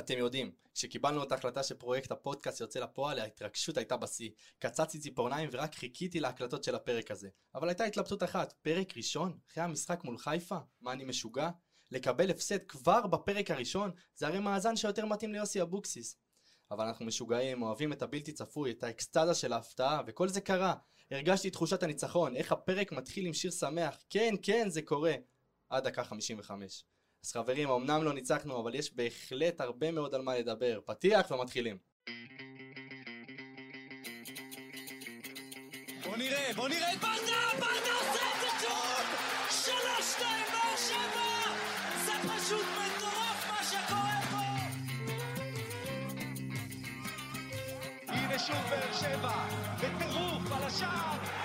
אתם יודעים, כשקיבלנו את ההחלטה שפרויקט הפודקאסט יוצא לפועל, ההתרגשות הייתה בשיא. קצצתי ציפורניים ורק חיכיתי להקלטות של הפרק הזה. אבל הייתה התלבטות אחת, פרק ראשון? אחרי המשחק מול חיפה? מה, אני משוגע? לקבל הפסד כבר בפרק הראשון? זה הרי מאזן שיותר מתאים ליוסי אבוקסיס. אבל אנחנו משוגעים, אוהבים את הבלתי צפוי, את האקסטזה של ההפתעה, וכל זה קרה. הרגשתי תחושת הניצחון, איך הפרק מתחיל עם שיר שמח. כן, כן, זה קורה. עד דקה 55. אז חברים, אמנם לא ניצחנו, אבל יש בהחלט הרבה מאוד על מה לדבר. פתיח ומתחילים. בוא נראה, בוא נראה את ברדה, ברדה עושה את זה שוב! שלוש, שתיים, באר שבע! זה פשוט מטורף מה שקורה פה! הנה שוב באר שבע, בטירוף על השער,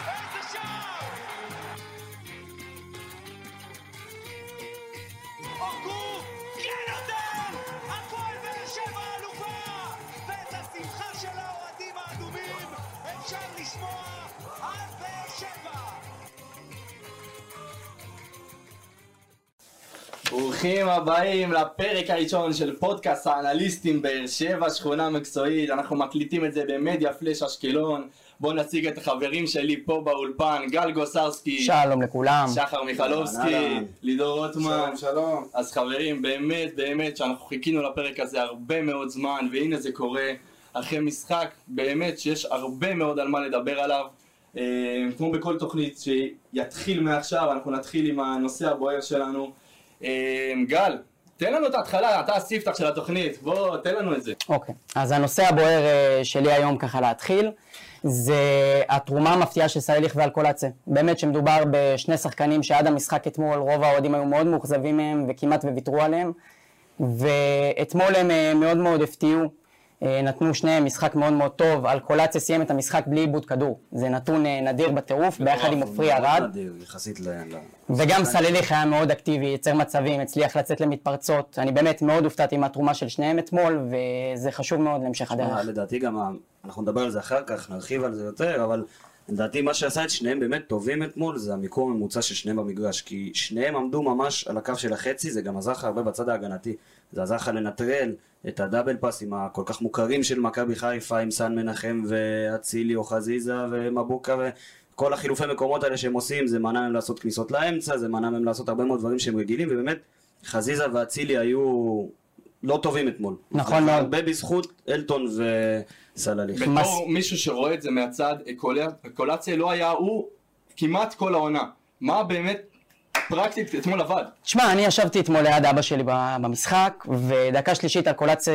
אפשר לשמוע על באר שבע! ברוכים הבאים לפרק הראשון של פודקאסט האנליסטים באר שבע, שכונה מקצועית, אנחנו מקליטים את זה במדיה פלאש אשקלון. בואו נציג את החברים שלי פה באולפן, גל גוסרסקי, שלום לכולם. שחר מיכלובסקי. לידור רוטמן. שלום שלום. אז חברים, באמת באמת שאנחנו חיכינו לפרק הזה הרבה מאוד זמן, והנה זה קורה אחרי משחק, באמת שיש הרבה מאוד על מה לדבר עליו. אה, כמו בכל תוכנית שיתחיל מעכשיו, אנחנו נתחיל עם הנושא הבוער שלנו. אה, גל, תן לנו את ההתחלה, אתה הספתח של התוכנית, בוא, תן לנו את זה. אוקיי, אז הנושא הבוער אה, שלי היום ככה להתחיל, זה התרומה המפתיעה של סליליך ואלקולצה. באמת שמדובר בשני שחקנים שעד המשחק אתמול רוב האוהדים היו מאוד מאוכזבים מהם וכמעט וויתרו עליהם, ואתמול הם מאוד מאוד הפתיעו. אה, נתנו שניהם משחק מאוד מאוד טוב, אלקולציה סיים את המשחק בלי עיבוד כדור, זה נתון אה, נדיר בטירוף, ביחד עם עופרי ארד, נדיר, יחסית ל... ל- וגם סליליך היה מאוד אקטיבי, ייצר מצבים, הצליח לצאת למתפרצות, אני באמת מאוד הופתעתי מהתרומה של שניהם אתמול, וזה חשוב מאוד להמשך הדרך. לדעתי גם, אנחנו נדבר על זה אחר כך, נרחיב על זה יותר, אבל לדעתי מה שעשה את שניהם באמת טובים אתמול זה המיקום הממוצע של שניהם במגרש, כי שניהם עמדו ממש על הקו של החצי, זה גם עזר לך הרבה בצד ההגנתי, זה עזר לך לנטרל את הדאבל פאסים הכל כך מוכרים של מכבי חיפה עם סן מנחם ואצילי או חזיזה ומבוקה וכל החילופי מקומות האלה שהם עושים, זה מנע מהם לעשות כניסות לאמצע, זה מנע מהם לעשות הרבה מאוד דברים שהם רגילים, ובאמת חזיזה ואצילי היו לא טובים אתמול. נכון מאוד. הרבה בזכות אלטון וסלליך. מס- בתור מישהו שרואה את זה מהצד, אקולציה לא היה הוא כמעט כל העונה. מה באמת פרקטית אתמול עבד? תשמע, אני ישבתי אתמול ליד אבא שלי ב- במשחק, ודקה שלישית אלקולציה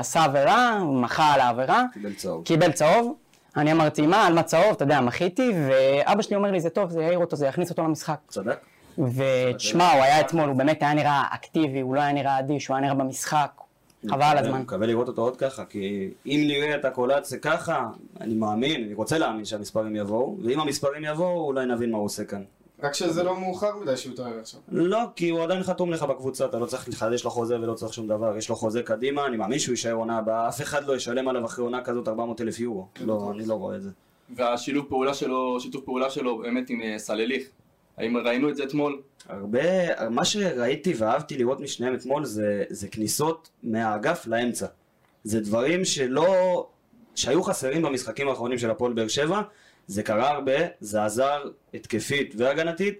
עשה עבירה, מחה על העבירה, קיבל צהוב. קיבל צהוב, אני אמרתי מה, על מה צהוב, אתה יודע, מחיתי, ואבא שלי אומר לי זה טוב, זה יעיר אותו, זה יכניס אותו למשחק. צדק? ותשמע, הוא היה אתמול, הוא באמת היה נראה אקטיבי, הוא לא היה נראה אדיש, הוא היה נראה במשחק, חבל על הזמן. אני מקווה לראות אותו עוד ככה, כי אם נראה את הקולציה ככה, אני מאמין, אני רוצה להאמין שהמספרים יבואו, ואם המספרים יבואו, אולי נבין מה הוא עושה כאן. רק שזה לא מאוחר מדי שהוא יתעורר עכשיו. לא, כי הוא עדיין חתום לך בקבוצה, אתה לא צריך לחדש לו חוזה ולא צריך שום דבר, יש לו חוזה קדימה, אני מאמין שהוא יישאר עונה הבאה, אף אחד לא ישלם עליו אחרי עונה כזאת 400 אלף יורו. לא, אני לא רואה את זה. והשילוב פעולה שלו, שיתוף פעולה שלו באמת עם אה, סלליך. האם ראינו את זה אתמול? הרבה, מה שראיתי ואהבתי לראות משניהם אתמול זה, זה כניסות מהאגף לאמצע. זה דברים שלא, שהיו חסרים במשחקים האחרונים של הפועל באר שבע, זה קרה הרבה, זה עזר התקפית והגנתית,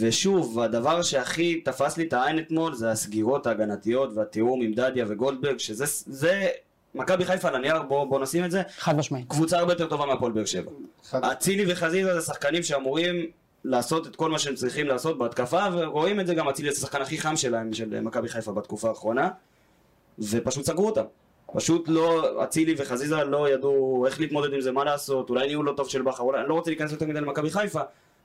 ושוב, הדבר שהכי תפס לי את העין אתמול זה הסגירות ההגנתיות והתיאום עם דדיה וגולדברג, שזה, זה, מכבי חיפה על הנייר, בוא, בוא נשים את זה, חד משמעית. קבוצה הרבה יותר טובה מהפועל באר שבע. אצילי וחזיזה זה שחקנים שאמורים לעשות את כל מה שהם צריכים לעשות בהתקפה, ורואים את זה גם אצילי זה השחקן הכי חם שלהם, של מכבי חיפה בתקופה האחרונה, ופשוט סגרו אותם. פשוט לא, אצילי וחזיזה לא ידעו איך להתמודד עם זה, מה לעשות, אולי ניהול לא טוב של בכר, אולי, אני לא רוצה להיכנס יותר מדי למכבי חיפה,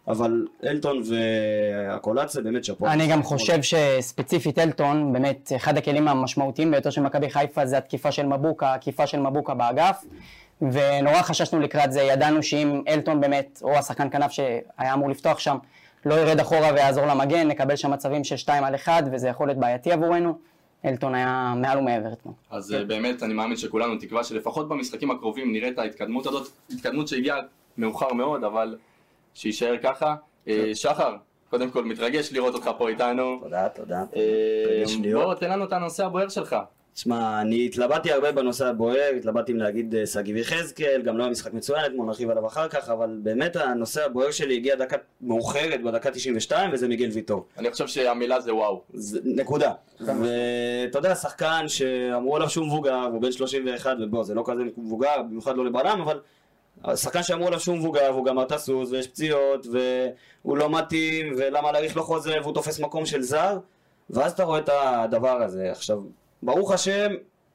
אבל אלטון והקולציה באמת שאפו. אני גם חושב שספציפית אלטון, באמת אחד הכלים המשמעותיים ביותר של מכבי חיפה זה התקיפה של מבוקה, העקיפה של מבוקה באגף, ונורא חששנו לקראת זה, ידענו שאם אלטון באמת, או השחקן כנף שהיה אמור לפתוח שם, לא ירד אחורה ויעזור למגן, נקבל שם מצבים של 2 על 1 וזה יכול להיות בעייתי עבורנו. אלטון היה מעל ומעבר אתמול. אז אה, באמת אני מאמין שכולנו תקווה שלפחות במשחקים הקרובים נראה את ההתקדמות הזאת, התקדמות שהגיעה מאוחר מאוד, אבל שיישאר ככה. אה, שחר, קודם כל מתרגש לראות אותך פה איתנו. תודה, תודה. אה. בוא תן לנו את הנושא הבוער שלך. תשמע, אני התלבטתי הרבה בנושא הבוער, התלבטתי אם להגיד אה, שגיב יחזקאל, גם לא היה משחק מצוין, אתמול נרחיב עליו אחר כך, אבל באמת הנושא הבוער שלי הגיע דקה מאוחרת, בדקה 92, וזה מיגל ויטור. אני חושב שהמילה זה וואו. זה, נקודה. ואתה יודע, שחקן שאמרו עליו שהוא מבוגר, הוא בן 31, ובוא, זה לא כזה מבוגר, במיוחד לא לבלם, אבל שחקן שאמרו עליו שהוא מבוגר, והוא גם מטה סוס, ויש פציעות, והוא לא מתאים, ולמה להאריך לו חוזה, והוא תופס מקום של זר, ואז אתה רואה את הדבר הזה. עכשיו, ברוך השם,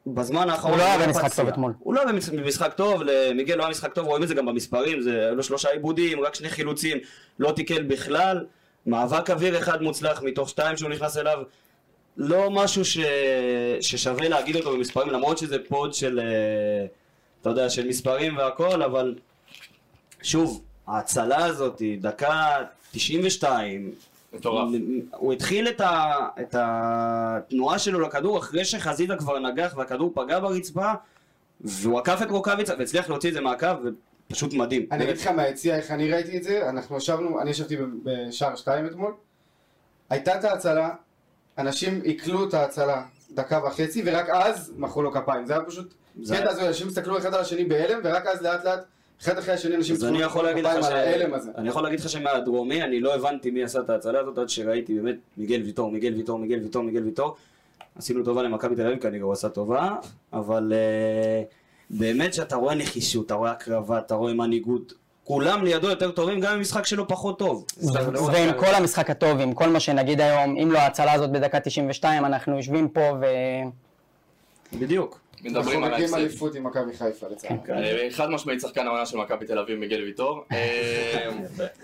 בזמן האחרון... הוא לא היה הוא במשחק. טוב אתמול. הוא לא היה במש- במשחק טוב, למיגל לא היה משחק טוב, רואים את זה גם במספרים, זה היו לו שלושה עיבודים, רק שני חילוצים, לא תיקל בכלל, מאבק אוויר אחד מוצלח מתוך שתיים שהוא נכנס אליו, לא משהו ש... ששווה להגיד אותו במספרים, למרות שזה פוד של, אה, אתה יודע, של מספרים והכל, אבל שוב, ההצלה הזאת, דקה 92, מטורף. הוא התחיל את, ה, את התנועה שלו לכדור אחרי שחזיזה כבר נגח והכדור פגע ברצפה והוא עקף את רוקאביצה והצליח להוציא את זה מהקו ופשוט מדהים. אני אגיד לך מהיציע איך אני ראיתי את זה, אנחנו ישבנו, אני ישבתי ב- בשער שתיים אתמול, הייתה את ההצלה, אנשים עיכלו את ההצלה דקה וחצי, ורק אז מחאו לו כפיים, זה היה פשוט זה- קטע הזוי, אנשים הסתכלו אחד על השני בהלם, ורק אז לאט לאט, אחד אחרי השני אנשים אז אני יכול להגיד לך ש... על ההלם הזה. אני יכול להגיד לך שמהדרומי אני לא הבנתי מי עשה את ההצלה הזאת עד שראיתי באמת מיגל ויטור, מיגל ויטור, מיגל ויטור, מיגל ויטור. עשינו טובה למכבי תל אביב כנראה הוא עשה טובה, אבל אה, באמת שאתה רואה נחישות, אתה רואה הקרבה, אתה רואה מנהיגות. כולם לידו יותר טובים גם אם משחק שלו פחות טוב. ועם כל המשחק הטוב, עם כל מה שנגיד היום, אם לא ההצלה הזאת בדקה 92, אנחנו יושבים פה ו... בדיוק. מדברים אנחנו על מגיעים ההפסד. אליפות עם מכבי חיפה לצערנו. אה, חד משמעית שחקן העונה של מכבי תל אביב, מיגל ויטור. אה,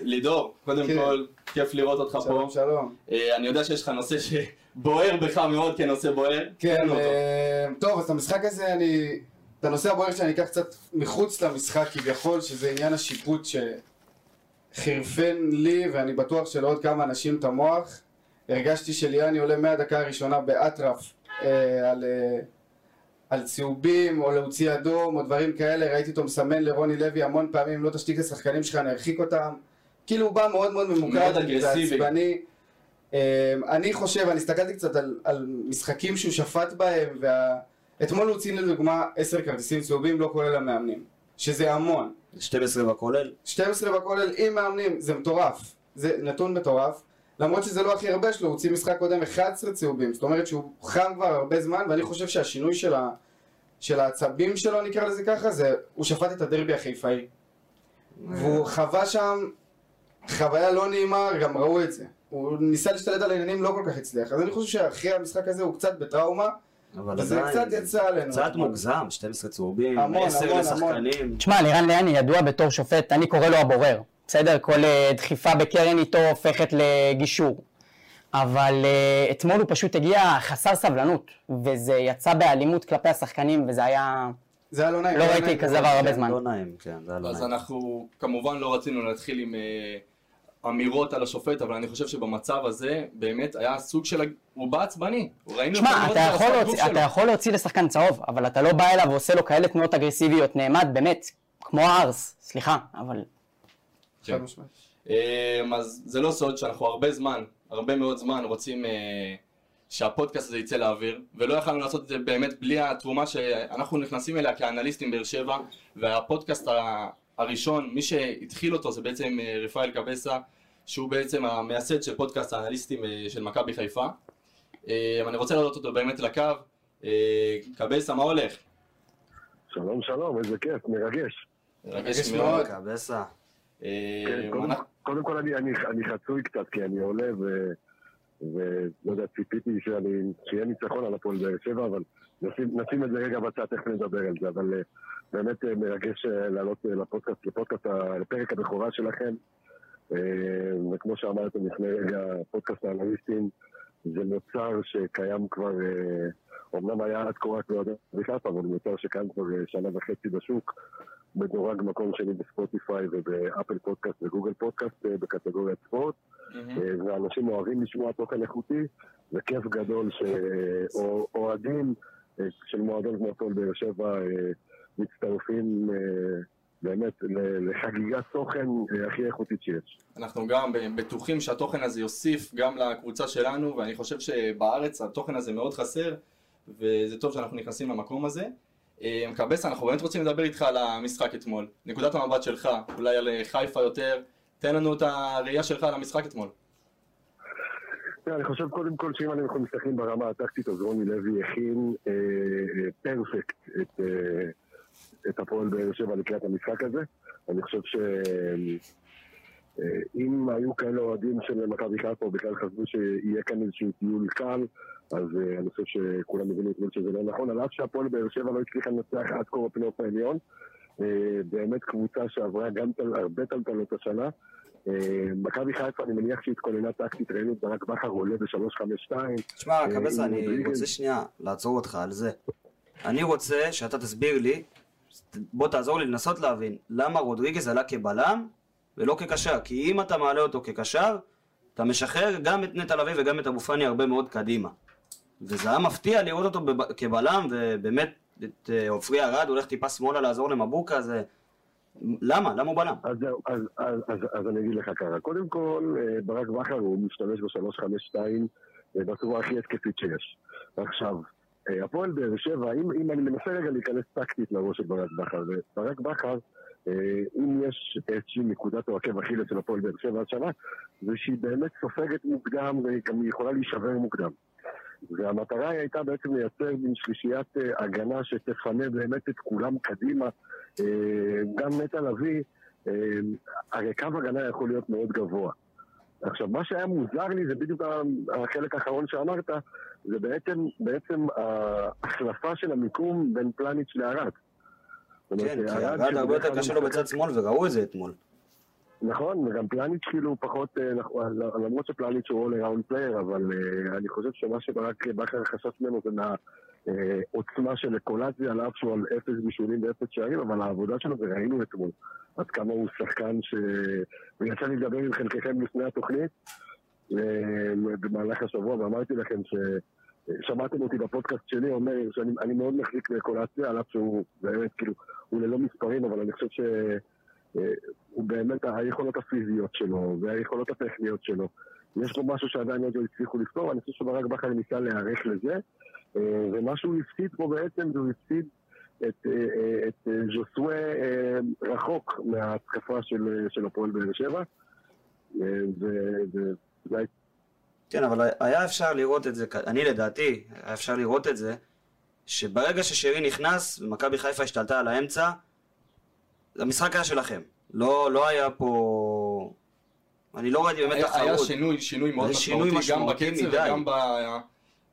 לידור, קודם כן. כל, כיף לראות אותך פה. שלום שלום. אה, אני יודע שיש לך נושא שבוער בך מאוד כנושא בוער. כן, טוב, אז את המשחק הזה אני... את הנושא הבוער שאני אקח קצת מחוץ למשחק כביכול, שזה עניין השיפוט שחירפן לי, ואני בטוח שלעוד כמה אנשים את המוח. הרגשתי שליאני עולה מהדקה הראשונה באטרף אה, על, אה, על צהובים, או להוציא אדום, או דברים כאלה. ראיתי אותו מסמן לרוני לוי המון פעמים, לא תשתיק את השחקנים שלך, אני ארחיק אותם. כאילו הוא בא מאוד מאוד ממוקד. ועצבני. אה, אני חושב, אני הסתכלתי קצת על, על משחקים שהוא שפט בהם, וה... אתמול הוא הוציא לדוגמה 10 כרטיסים צהובים, לא כולל המאמנים. שזה המון. 12 בכולל. 12 בכולל עם מאמנים, זה מטורף. זה נתון מטורף. למרות שזה לא הכי הרבה שלו, הוא הוציא משחק קודם 11 צהובים. זאת אומרת שהוא חם כבר הרבה זמן, ואני חושב שהשינוי של, ה... של העצבים שלו, נקרא לזה ככה, זה הוא שפט את הדרבי החיפאי. והוא חווה שם חוויה לא נעימה, גם ראו את זה. הוא ניסה להשתלט על העניינים, לא כל כך הצליח. אז אני חושב שאחרי המשחק הזה הוא קצת בטראומה, אבל עדיין, קצת יצא עלינו. קצת. מוגזם, 12 צהובים, המון, 10 המון, לשחקנים. תשמע, לירן ליאני ידוע בתור שופט, אני קורא לו הבורר. בסדר? כל אה, דחיפה בקרן איתו הופכת לגישור. אבל אה, אתמול הוא פשוט הגיע חסר סבלנות, וזה יצא באלימות כלפי השחקנים, וזה היה... זה היה לא נעים. לא ראיתי נעים. כזה דבר הרבה כן, זמן. לא נעים, כן, זה היה לא אז נעים. אנחנו כמובן לא רצינו להתחיל עם אה, אמירות על השופט, אבל אני חושב שבמצב הזה באמת היה סוג של... הוא בא עצבני. לראות אתה את יכול להוציא-. אתה יכול להוציא לשחקן צהוב, אבל אתה לא בא אליו ועושה לו כאלה תנועות אגרסיביות, נעמד, באמת, כמו הארס, סליחה, אבל... חד משמעית. אה, אז זה לא סוד שאנחנו הרבה זמן, הרבה מאוד זמן רוצים אה, שהפודקאסט הזה יצא לאוויר, ולא יכולנו לעשות את זה באמת בלי התרומה שאנחנו נכנסים אליה כאנליסטים באר שבע, והפודקאסט הראשון, מי שהתחיל אותו זה בעצם אה, רפאל קבסה, שהוא בעצם המייסד של פודקאסט האנליסטים אה, של מכבי חיפה. אה, אני רוצה להעלות אותו באמת לקו. קבסה, מה הולך? שלום שלום, איזה כיף, מרגש. מרגש. מאוד. קבסה. אה, כן, קודם, אנחנו- קודם כל אני, אני, אני חצוי קצת, כי אני עולה ו... ולא יודע, ציפיתי שאני, שיהיה ניצחון על הפועל באר שבע, אבל נשים, נשים את זה רגע בצד, תכף נדבר על זה, אבל אה, באמת אה, מרגש לעלות לפודקאסט, לפודקאסט, לפרק הבכורה שלכם. וכמו שאמרתם לפני רגע, פודקאסט האנליסטים זה מוצר שקיים כבר, אומנם היה עד כה רק באוהדי חיפה, אבל מוצר שקיים כבר שנה וחצי בשוק. מדורג מקום שני בספוטיפיי ובאפל פודקאסט וגוגל פודקאסט אה, בקטגוריית ספורט. אה, ואנשים אוהבים לשמוע תוכן איכותי זה כיף גדול שאוהדים אה, של מועדון כמו הפועל באר שבע מצטרפים באמת לחגיגת תוכן הכי איכותית שיש. אנחנו גם בטוחים שהתוכן הזה יוסיף גם לקבוצה שלנו, ואני חושב שבארץ התוכן הזה מאוד חסר, וזה טוב שאנחנו נכנסים למקום הזה. אה, קבסה, אנחנו באמת רוצים לדבר איתך על המשחק אתמול. נקודת המבט שלך, אולי על אה, חיפה יותר, תן לנו את הראייה שלך על המשחק אתמול. אני חושב קודם כל שאם אנחנו מסתכלים ברמה הטקטית, אז רוני לוי הכין אה, אה, פרפקט את, אה, הפועל באר שבע לקראת המשחק הזה. אני חושב שאם היו כאלה אוהדים של מכבי חיפה בכלל חשבו שיהיה כאן איזשהו טיול קל, אז אה, אני חושב שכולם מבינים אתמול שזה לא נכון, על אף שהפועל באר שבע לא הצליחה לנצח עד כה בפלייאוף העליון. אה, באמת קבוצה שעברה גם הרבה טלטלות השנה. אה, מכבי חיפה, אני מניח שהתכוננה טקטית, ראינו את ברק בכר עולה ב-352. תשמע, קבסה, אני. רוצה שנייה לעצור אותך על זה. אני רוצה שאתה תסביר לי, בוא תעזור לי לנסות להבין, למה רודריגז עלה כבלם ולא כקשר. כי אם אתה מעלה אותו כקשר, אתה משחרר גם את נטע לביא וגם את אבו פאני הרבה מאוד קדימה. וזה היה מפתיע לראות אותו בב- כבלם, ובאמת את אה, עופרי ארד הולך טיפה שמאלה לעזור למבוקה, זה... למה? למה הוא בלם? אז זהו, אז, אז, אז, אז אני אגיד לך ככה. קודם כל, אה, ברק בכר הוא משתמש ב-352 אה, בצורה הכי התקפית שיש. עכשיו, אה, הפועל באר שבע, אם, אם אני מנסה רגע להיכנס טקטית לראש של ברק בכר, וברק בכר, אה, אם יש איזושהי נקודת או עקב אכילס של הפועל באר שבע השנה, זה שהיא באמת סופגת מוקדם וגם היא יכולה להישבר מוקדם. והמטרה היא הייתה בעצם לייצר מין שלישיית אה, הגנה שתפנה באמת את כולם קדימה. אה, גם נטע לביא, אה, הרי קו הגנה יכול להיות מאוד גבוה. עכשיו, מה שהיה מוזר לי זה בדיוק החלק האחרון שאמרת, זה בעצם, בעצם ההחלפה של המיקום בין פלניץ' לארד. כן, כי ארד הרבה יותר קשה לו בצד שמאל, וראו את זה אתמול. נכון, וגם פלניץ' כאילו פחות, אה, נכון, למרות שפלניץ' הוא all around player, אבל אה, אני חושב שמה שברק בכר חשש ממנו זה מהעוצמה של אקולציה, על אף שהוא על אפס בישולים ואפס שערים, אבל העבודה שלו, וראינו אתמול, עד כמה הוא שחקן ש... ויצא לי לדבר עם חלקכם לפני התוכנית, אה, במהלך השבוע, ואמרתי לכם ש... שמעתם אותי בפודקאסט שלי אומר שאני אני מאוד מחזיק מאקולציה, על אף שהוא באמת, כאילו, הוא ללא מספרים, אבל אני חושב ש... הוא באמת, היכולות הפיזיות שלו והיכולות הטכניות שלו. יש פה משהו שעדיין עוד לא הצליחו לפתור, אני חושב שברק בכר ניסה להיערך לזה, אה, ומה שהוא הפסיד פה בעצם, זה הוא הפסיד את, אה, אה, את ז'וסווה רחוק מההתקפה של, של הפועל באר שבע. ו- ו- זה היה- כן, אבל היה אפשר לראות את זה, אני לדעתי, היה אפשר לראות את זה, שברגע ששרי נכנס ומכבי חיפה השתלטה על האמצע, המשחק היה שלכם. לא, לא היה פה... אני לא ראיתי באמת היה, היה תחרות. שינוי, שינוי מאוד משמעותי, גם בקצב מדי. וגם ב-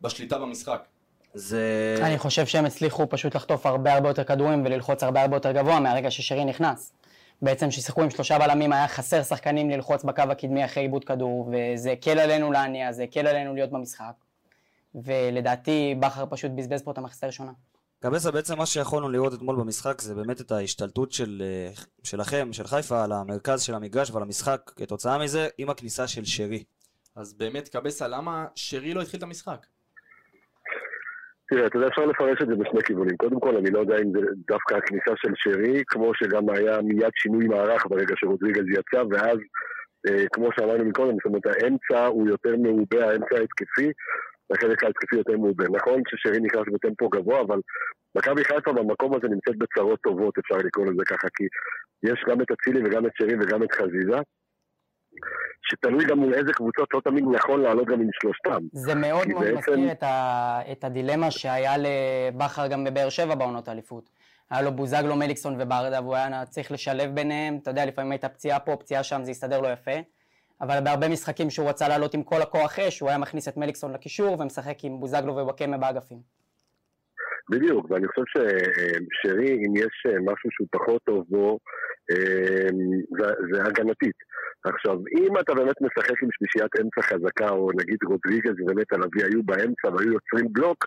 בשליטה במשחק. זה... אני חושב שהם הצליחו פשוט לחטוף הרבה הרבה יותר כדורים וללחוץ הרבה הרבה יותר גבוה מהרגע ששרי נכנס. בעצם כששיחקו עם שלושה בלמים היה חסר שחקנים ללחוץ בקו הקדמי אחרי עיבוד כדור, וזה הקל עלינו להניע, זה הקל עלינו להיות במשחק. ולדעתי בכר פשוט בזבז פה את המחצית הראשונה. קבסה בעצם מה שיכולנו לראות אתמול במשחק זה באמת את ההשתלטות של, אה, שלכם, של חיפה, על המרכז של המגרש ועל המשחק כתוצאה מזה עם הכניסה של שרי. אז באמת, קבסה, למה שרי לא התחיל את המשחק? תראה, אתה יודע, אפשר לפרש את זה בשני כיוונים. קודם כל, אני לא יודע אם זה דווקא הכניסה של שרי, כמו שגם היה מיד שינוי מערך ברגע שרודריגז יצא, ואז, אה, כמו שאמרנו מקודם, זאת אומרת, האמצע הוא יותר מעובה, האמצע ההתקפי, החלק ההתקפי יותר מעובה. נכון ששרי נכנס בטמפו גבוה, אבל מכבי חיפה במקום הזה נמצאת בצרות טובות, אפשר לקרוא לזה ככה, כי יש גם את אצילי וגם את שרי וגם את חזיזה. שתלוי גם מול איזה קבוצות לא תמיד נכון לעלות גם עם שלושתם. זה מאוד מאוד בעצם- מזכיר את, ה... את הדילמה שהיה לבכר גם בבאר שבע בעונות האליפות. היה לו בוזגלו, מליקסון וברדה, והוא היה צריך לשלב ביניהם. אתה יודע, לפעמים הייתה פציעה פה, פציעה שם, זה הסתדר לו יפה. אבל בהרבה משחקים שהוא רצה לעלות עם כל הכוח אש, הוא היה מכניס את מליקסון לקישור ומשחק עם בוזגלו ווואקמה באגפים. בדיוק, ואני חושב ששרי, אם יש אה, משהו שהוא פחות טוב בו, אה, זה, זה הגנתית. עכשיו, אם אתה באמת משחק עם שלישיית אמצע חזקה, או נגיד רודריגז ונטע לביא היו באמצע והיו יוצרים בלוק,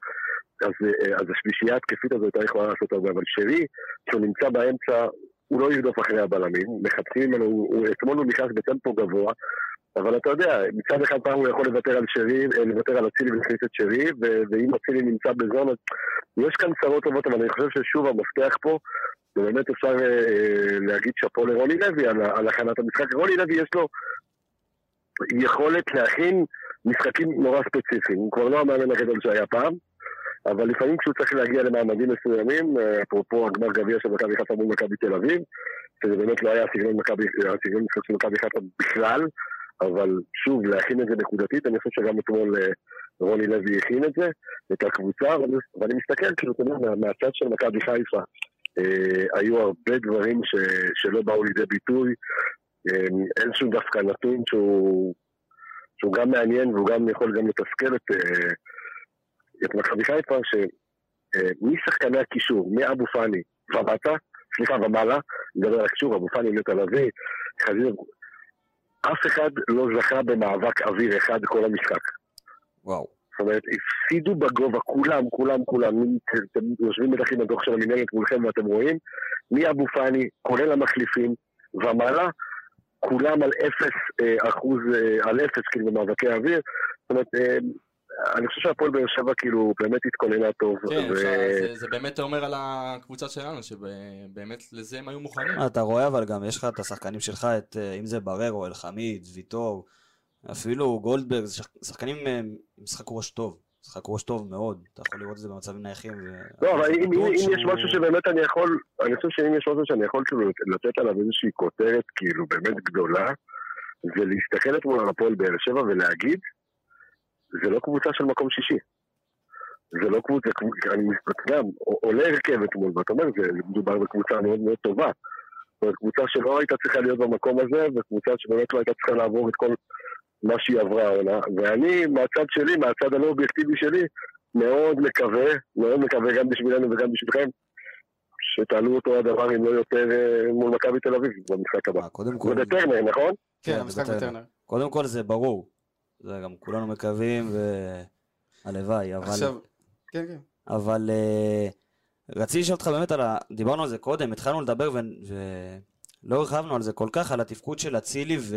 אז, אה, אז השלישייה ההתקפית הזאת הייתה יכולה לעשות הרבה, אבל שרי, כשהוא נמצא באמצע, הוא לא ירדוף אחרי הבלמים, מחפשים ממנו, הוא, אתמול הוא נכנס בטמפו גבוה, אבל אתה יודע, מצד אחד פעם הוא יכול לוותר על שרי, אה, לוותר על אצילי ולהכניס את שרי, ואם אצילי נמצא בזון, אז יש כאן צרות טובות, אבל אני חושב ששוב המפתח פה, ובאמת אפשר אה, להגיד שאפו לרוני לוי על, על הכנת המשחק. רוני לוי יש לו יכולת להכין משחקים נורא ספציפיים, הוא כבר לא המאמן הגדול שהיה פעם, אבל לפעמים כשהוא צריך להגיע למעמדים מסוימים, אה, אפרופו הגמר גביע של מכבי חיפה מול מכבי תל אביב, שזה באמת לא היה הסגנון של מכבי חיפה בכלל, אבל שוב, להכין את זה נקודתית, אני חושב שגם אתמול אה, רוני לוי הכין את זה, את הקבוצה, ואני, מסתכל, כאילו, אתה יודע, מה- מהצד של מכבי חיפה, אה, היו הרבה דברים ש, שלא באו לידי ביטוי, אין שום דווקא נתון שהוא, שהוא גם מעניין והוא גם יכול גם לתסכל את, אה, מכבי חיפה, שמשחקני הקישור, מאבו פאני ומטה, סליחה, ומעלה, נדבר על הקישור, אבו פאני, נטע לביא, חזיר, אף אחד לא זכה במאבק אוויר אחד כל המשחק. וואו. זאת אומרת, הפסידו בגובה, כולם, כולם, כולם, אתם יושבים בטח עם הדוח של המנהלת מולכם ואתם רואים, מאבו פאני, כולל המחליפים, ומעלה, כולם על אפס אה, אחוז, אה, על אפס כאילו במאבקי האוויר. זאת אומרת, אה, אני חושב שהפועל באר שבע כאילו באמת התכוננה טוב. כן, ו- אפשר- זה- זה באמת אומר על הקבוצה שלנו, שבאמת לזה הם היו מוכנים. אתה רואה אבל גם יש לך את השחקנים שלך, את, אה, אם זה בררו, אלחמיד, ויטור, אפילו גולדברג, שחקנים אה, עם משחק ראש טוב. משחק ראש טוב מאוד, אתה יכול לראות את זה במצבים נייחים. לא, אבל אם, יש משהו שבאמת אני יכול, אני חושב שאם יש משהו שאני יכול כאילו לתת עליו איזושהי כותרת כאילו באמת גדולה, זה להסתכל אתמול על הפועל באר שבע ולהגיד, זה לא קבוצה של מקום שישי. זה לא קבוצה, אני גם עולה הרכב אתמול, ואתה אומר, זה מדובר בקבוצה מאוד מאוד טובה. זאת אומרת, קבוצה שלא הייתה צריכה להיות במקום הזה, וקבוצה שבאמת לא הייתה צריכה לעבור את כל מה שהיא עברה העונה. ואני, מהצד שלי, מהצד הלא אובייקטיבי שלי, מאוד מקווה, מאוד מקווה גם בשבילנו וגם בשבילכם, שתעלו אותו הדבר אם לא יותר אה, מול מכבי תל אביב במשחק הבא. אה, קודם כל, זה בטרנר, נכון? כן, כן, המשחק. בטרנר. קודם כל זה ברור. זה גם כולנו מקווים, והלוואי, אבל... עכשיו, כן, כן. אבל אה, רציתי לשאול אותך באמת על ה... דיברנו על זה קודם, התחלנו לדבר ו... ולא הרחבנו על זה כל כך, על התפקוד של אצילי ו...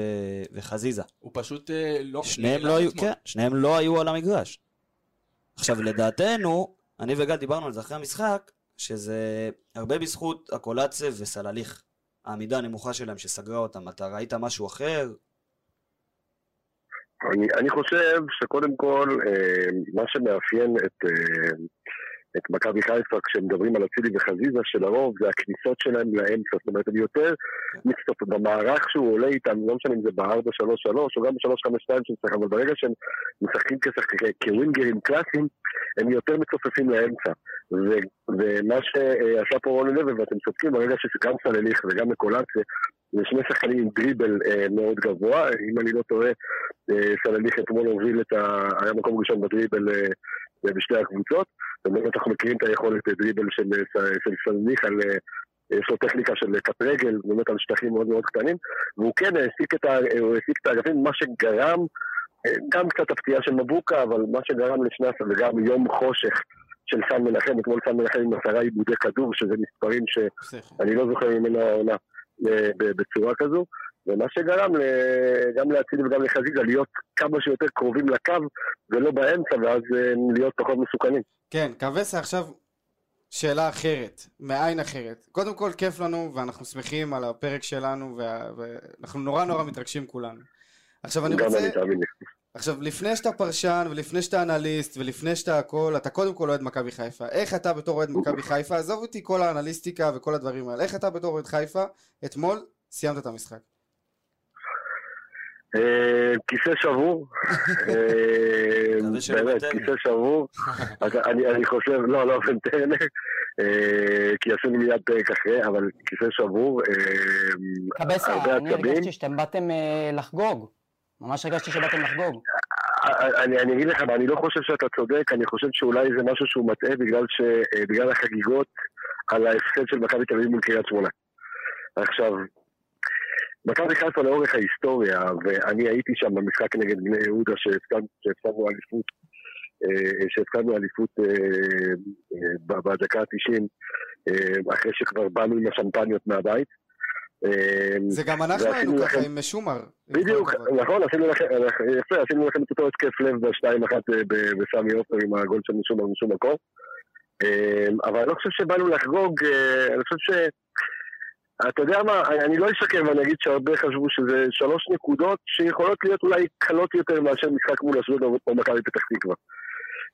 וחזיזה. הוא פשוט אה, לא... שניהם נעלם לא היו. כן, שניהם לא היו על המגרש. עכשיו, לדעתנו, אני וגל דיברנו על זה אחרי המשחק, שזה הרבה בזכות הקולצה וסלליך. העמידה הנמוכה שלהם שסגרה אותם. אתה ראית משהו אחר? אני, אני חושב שקודם כל, אה, מה שמאפיין את, אה, את מכבי חיפה כשמדברים על אצילי וחזיזה, שלרוב זה הכניסות שלהם לאמצע. זאת אומרת, הם יותר מצטופים במערך שהוא עולה איתם, לא משנה אם זה ב-4-3-3 או גם ב-3-5-2 שמשחק, אבל ברגע שהם משחקים כווינגרים קלאסיים, הם יותר מצופפים לאמצע. ו- ומה שעשה פה רוני לוי, ואתם צודקים, ברגע שגם סלליך וגם מקולציה, זה שני שחקנים עם דריבל אה, מאוד גבוה, אם אני לא טועה, אה, סלליך אתמול הוביל את ה... היה מקום ראשון בדריבל אה, בשתי הקבוצות, ובאמת אנחנו מכירים את היכולת אה, דריבל של, אה, של סלליך על... אה, יש לו טכניקה של קט רגל, באמת על שטחים מאוד מאוד קטנים, והוא כן העסיק את, האגפים, מה שגרם, גם קצת הפציעה של מבוקה, אבל מה שגרם הסל, וגם יום חושך של סן מנחם, אתמול סן מנחם עם עשרה עיבודי כדור, שזה מספרים ש... בסדר. אני לא זוכר ממנו העונה בצורה כזו, ומה שגרם ל- גם לאצילי וגם לחזיזה להיות כמה שיותר קרובים לקו ולא באמצע, ואז אה, להיות פחות מסוכנים. כן, קווסה עכשיו שאלה אחרת, מעין אחרת. קודם כל כיף לנו ואנחנו שמחים על הפרק שלנו וה- ואנחנו נורא נורא מתרגשים כולנו. עכשיו אני רוצה, אני. עכשיו לפני שאתה פרשן ולפני שאתה אנליסט ולפני שאתה הכל, אתה קודם כל אוהד מכבי חיפה. איך אתה בתור אוהד מכבי חיפה, עזוב אותי כל האנליסטיקה וכל הדברים האלה, איך אתה בתור אוהד חיפה, אתמול סיימת את המשחק. אה, כיסא שבור, אה, באמת. כיסא שבור, אני אני חושב, לא, לא בטרנר, אה, כי עשינו מיד פרק אחרי, אבל כיסא שבור, קבסה, הרבה אני עצבים. הרגשתי שאתם באתם לחגוג. ממש הרגשתי שבאתם לחגוג. אני, אני אגיד לך, אני לא חושב שאתה צודק, אני חושב שאולי זה משהו שהוא מטעה בגלל, ש, בגלל החגיגות על ההפסד של מכבי תל אביב מול קריית שמונה. עכשיו, מכבי חיפה לאורך ההיסטוריה, ואני הייתי שם במשחק נגד בני יהודה שהפסד- שהפסדנו אליפות, אה, שהפסדנו אליפות אה, אה, בדקה ה-90, אחרי שכבר באנו עם השמפניות מהבית. זה גם אנחנו היינו ככה עם משומר. בדיוק. נכון, עשינו לכם, יפה, עשינו לכם את אותו התקף לב בשתיים אחת בסמי עופר עם הגול של משום משום מקום. אבל אני לא חושב שבאנו לחגוג, אני חושב ש... אתה יודע מה, אני- לא אשקר ואני אגיד שהרבה חשבו שזה שלוש נקודות שיכולות להיות אולי קלות יותר מאשר משחק מול אשדוד או מכבי פתח תקווה.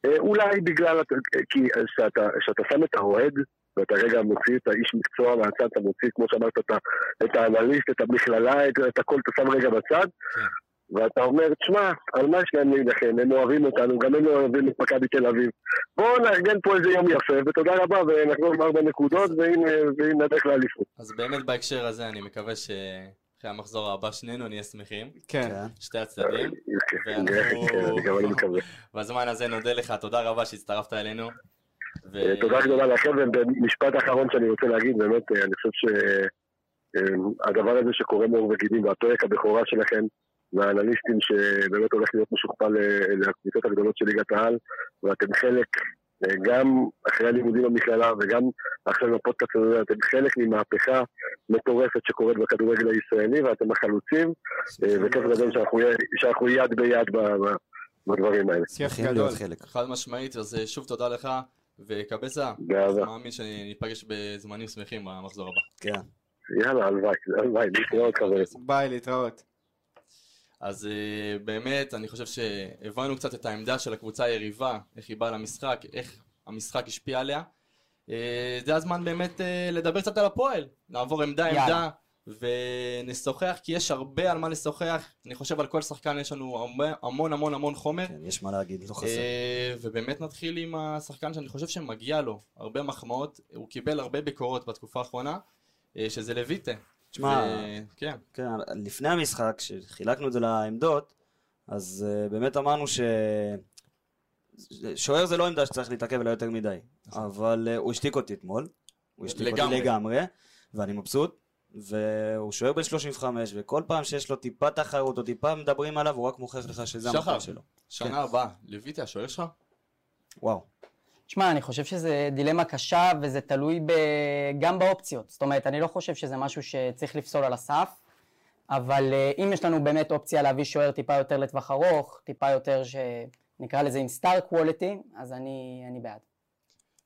אה, אולי בגלל, כי כשאתה כשאתה שם את האוהד, ואתה רגע מוציא את האיש מקצוע מהצד, אתה מוציא, כמו שאמרת, את, האנליסט, את המכללה, את, את הכל אתה שם רגע בצד, ואתה אומר, תשמע, על מה יש להם להילחם? הם אוהבים אותנו, גם הם אוהבים את מכבי תל אביב. בואו נארגן פה איזה יום יפה, ותודה רבה, ונחזור עם ארבע נקודות, והנה, הדרך לאליפות. אז באמת בהקשר הזה אני מקווה שאחרי המחזור הבא שנינו נהיה שמחים, כן. כן. שתי הצדדים. כן, כן, גם אני מקווה. בזמן הזה נודה לך, תודה רבה שהצטרפת אלינו. ו- אה, תודה גדולה לכם, ומשפט אחרון שאני רוצה להגיד, באמת, אה, אני חושב שהדבר הזה שקורה מאור וגידים, והפרק הבכורה שלכם, והאנליסטים שבאמת הולך להיות משוכפל אה, לקבוצות הגדולות של ליגת העל, ואתם חלק, אה, גם אחרי הלימודים במכללה וגם עכשיו בפודקאסט הזה, אתם חלק ממהפכה מטורפת שקורית בכדורגל הישראלי, ואתם החלוצים, אה, וכיף גדול שאנחנו נהיה- שאנחנו יד ביד בדברים האלה. כיף גדול. חד משמעית, אז שוב תודה לך, וקבסה. אני מאמין שניפגש בזמנים שמחים במחזור הבא. כן. יאללה, הלוואי, הלוואי, להתראות חברים. ביי, להתראות. אז אה, באמת, אני חושב שהבנו קצת את העמדה של הקבוצה היריבה, איך היא באה למשחק, איך המשחק השפיע עליה. אה, זה הזמן באמת אה, לדבר קצת על הפועל, לעבור עמדה יאללה. עמדה, ונשוחח, כי יש הרבה על מה לשוחח. אני חושב על כל שחקן יש לנו המון המון המון חומר. כן, יש מה להגיד, לא חסר. ובאמת נתחיל עם השחקן שאני חושב שמגיע לו הרבה מחמאות, הוא קיבל הרבה ביקורות בתקופה האחרונה, שזה לויטה. תשמע, כן, כן, לפני המשחק, כשחילקנו את זה לעמדות, אז uh, באמת אמרנו ש... שוער זה לא עמדה שצריך להתעכב עליה יותר מדי, אבל uh, הוא השתיק אותי אתמול, הוא השתיק לגמרי. אותי לגמרי, ואני מבסוט, והוא שוער בן 35, וכל פעם שיש לו טיפה תחרות או טיפה מדברים עליו, הוא רק מוכיח לך שזה שחר. המקום שלו. שנה הבאה, לויטה השוער שלך? וואו. תשמע, אני חושב שזה דילמה קשה וזה תלוי ב... גם באופציות. זאת אומרת, אני לא חושב שזה משהו שצריך לפסול על הסף, אבל אה, אם יש לנו באמת אופציה להביא שוער טיפה יותר לטווח ארוך, טיפה יותר שנקרא לזה עם סטאר קוולטי, אז אני, אני בעד.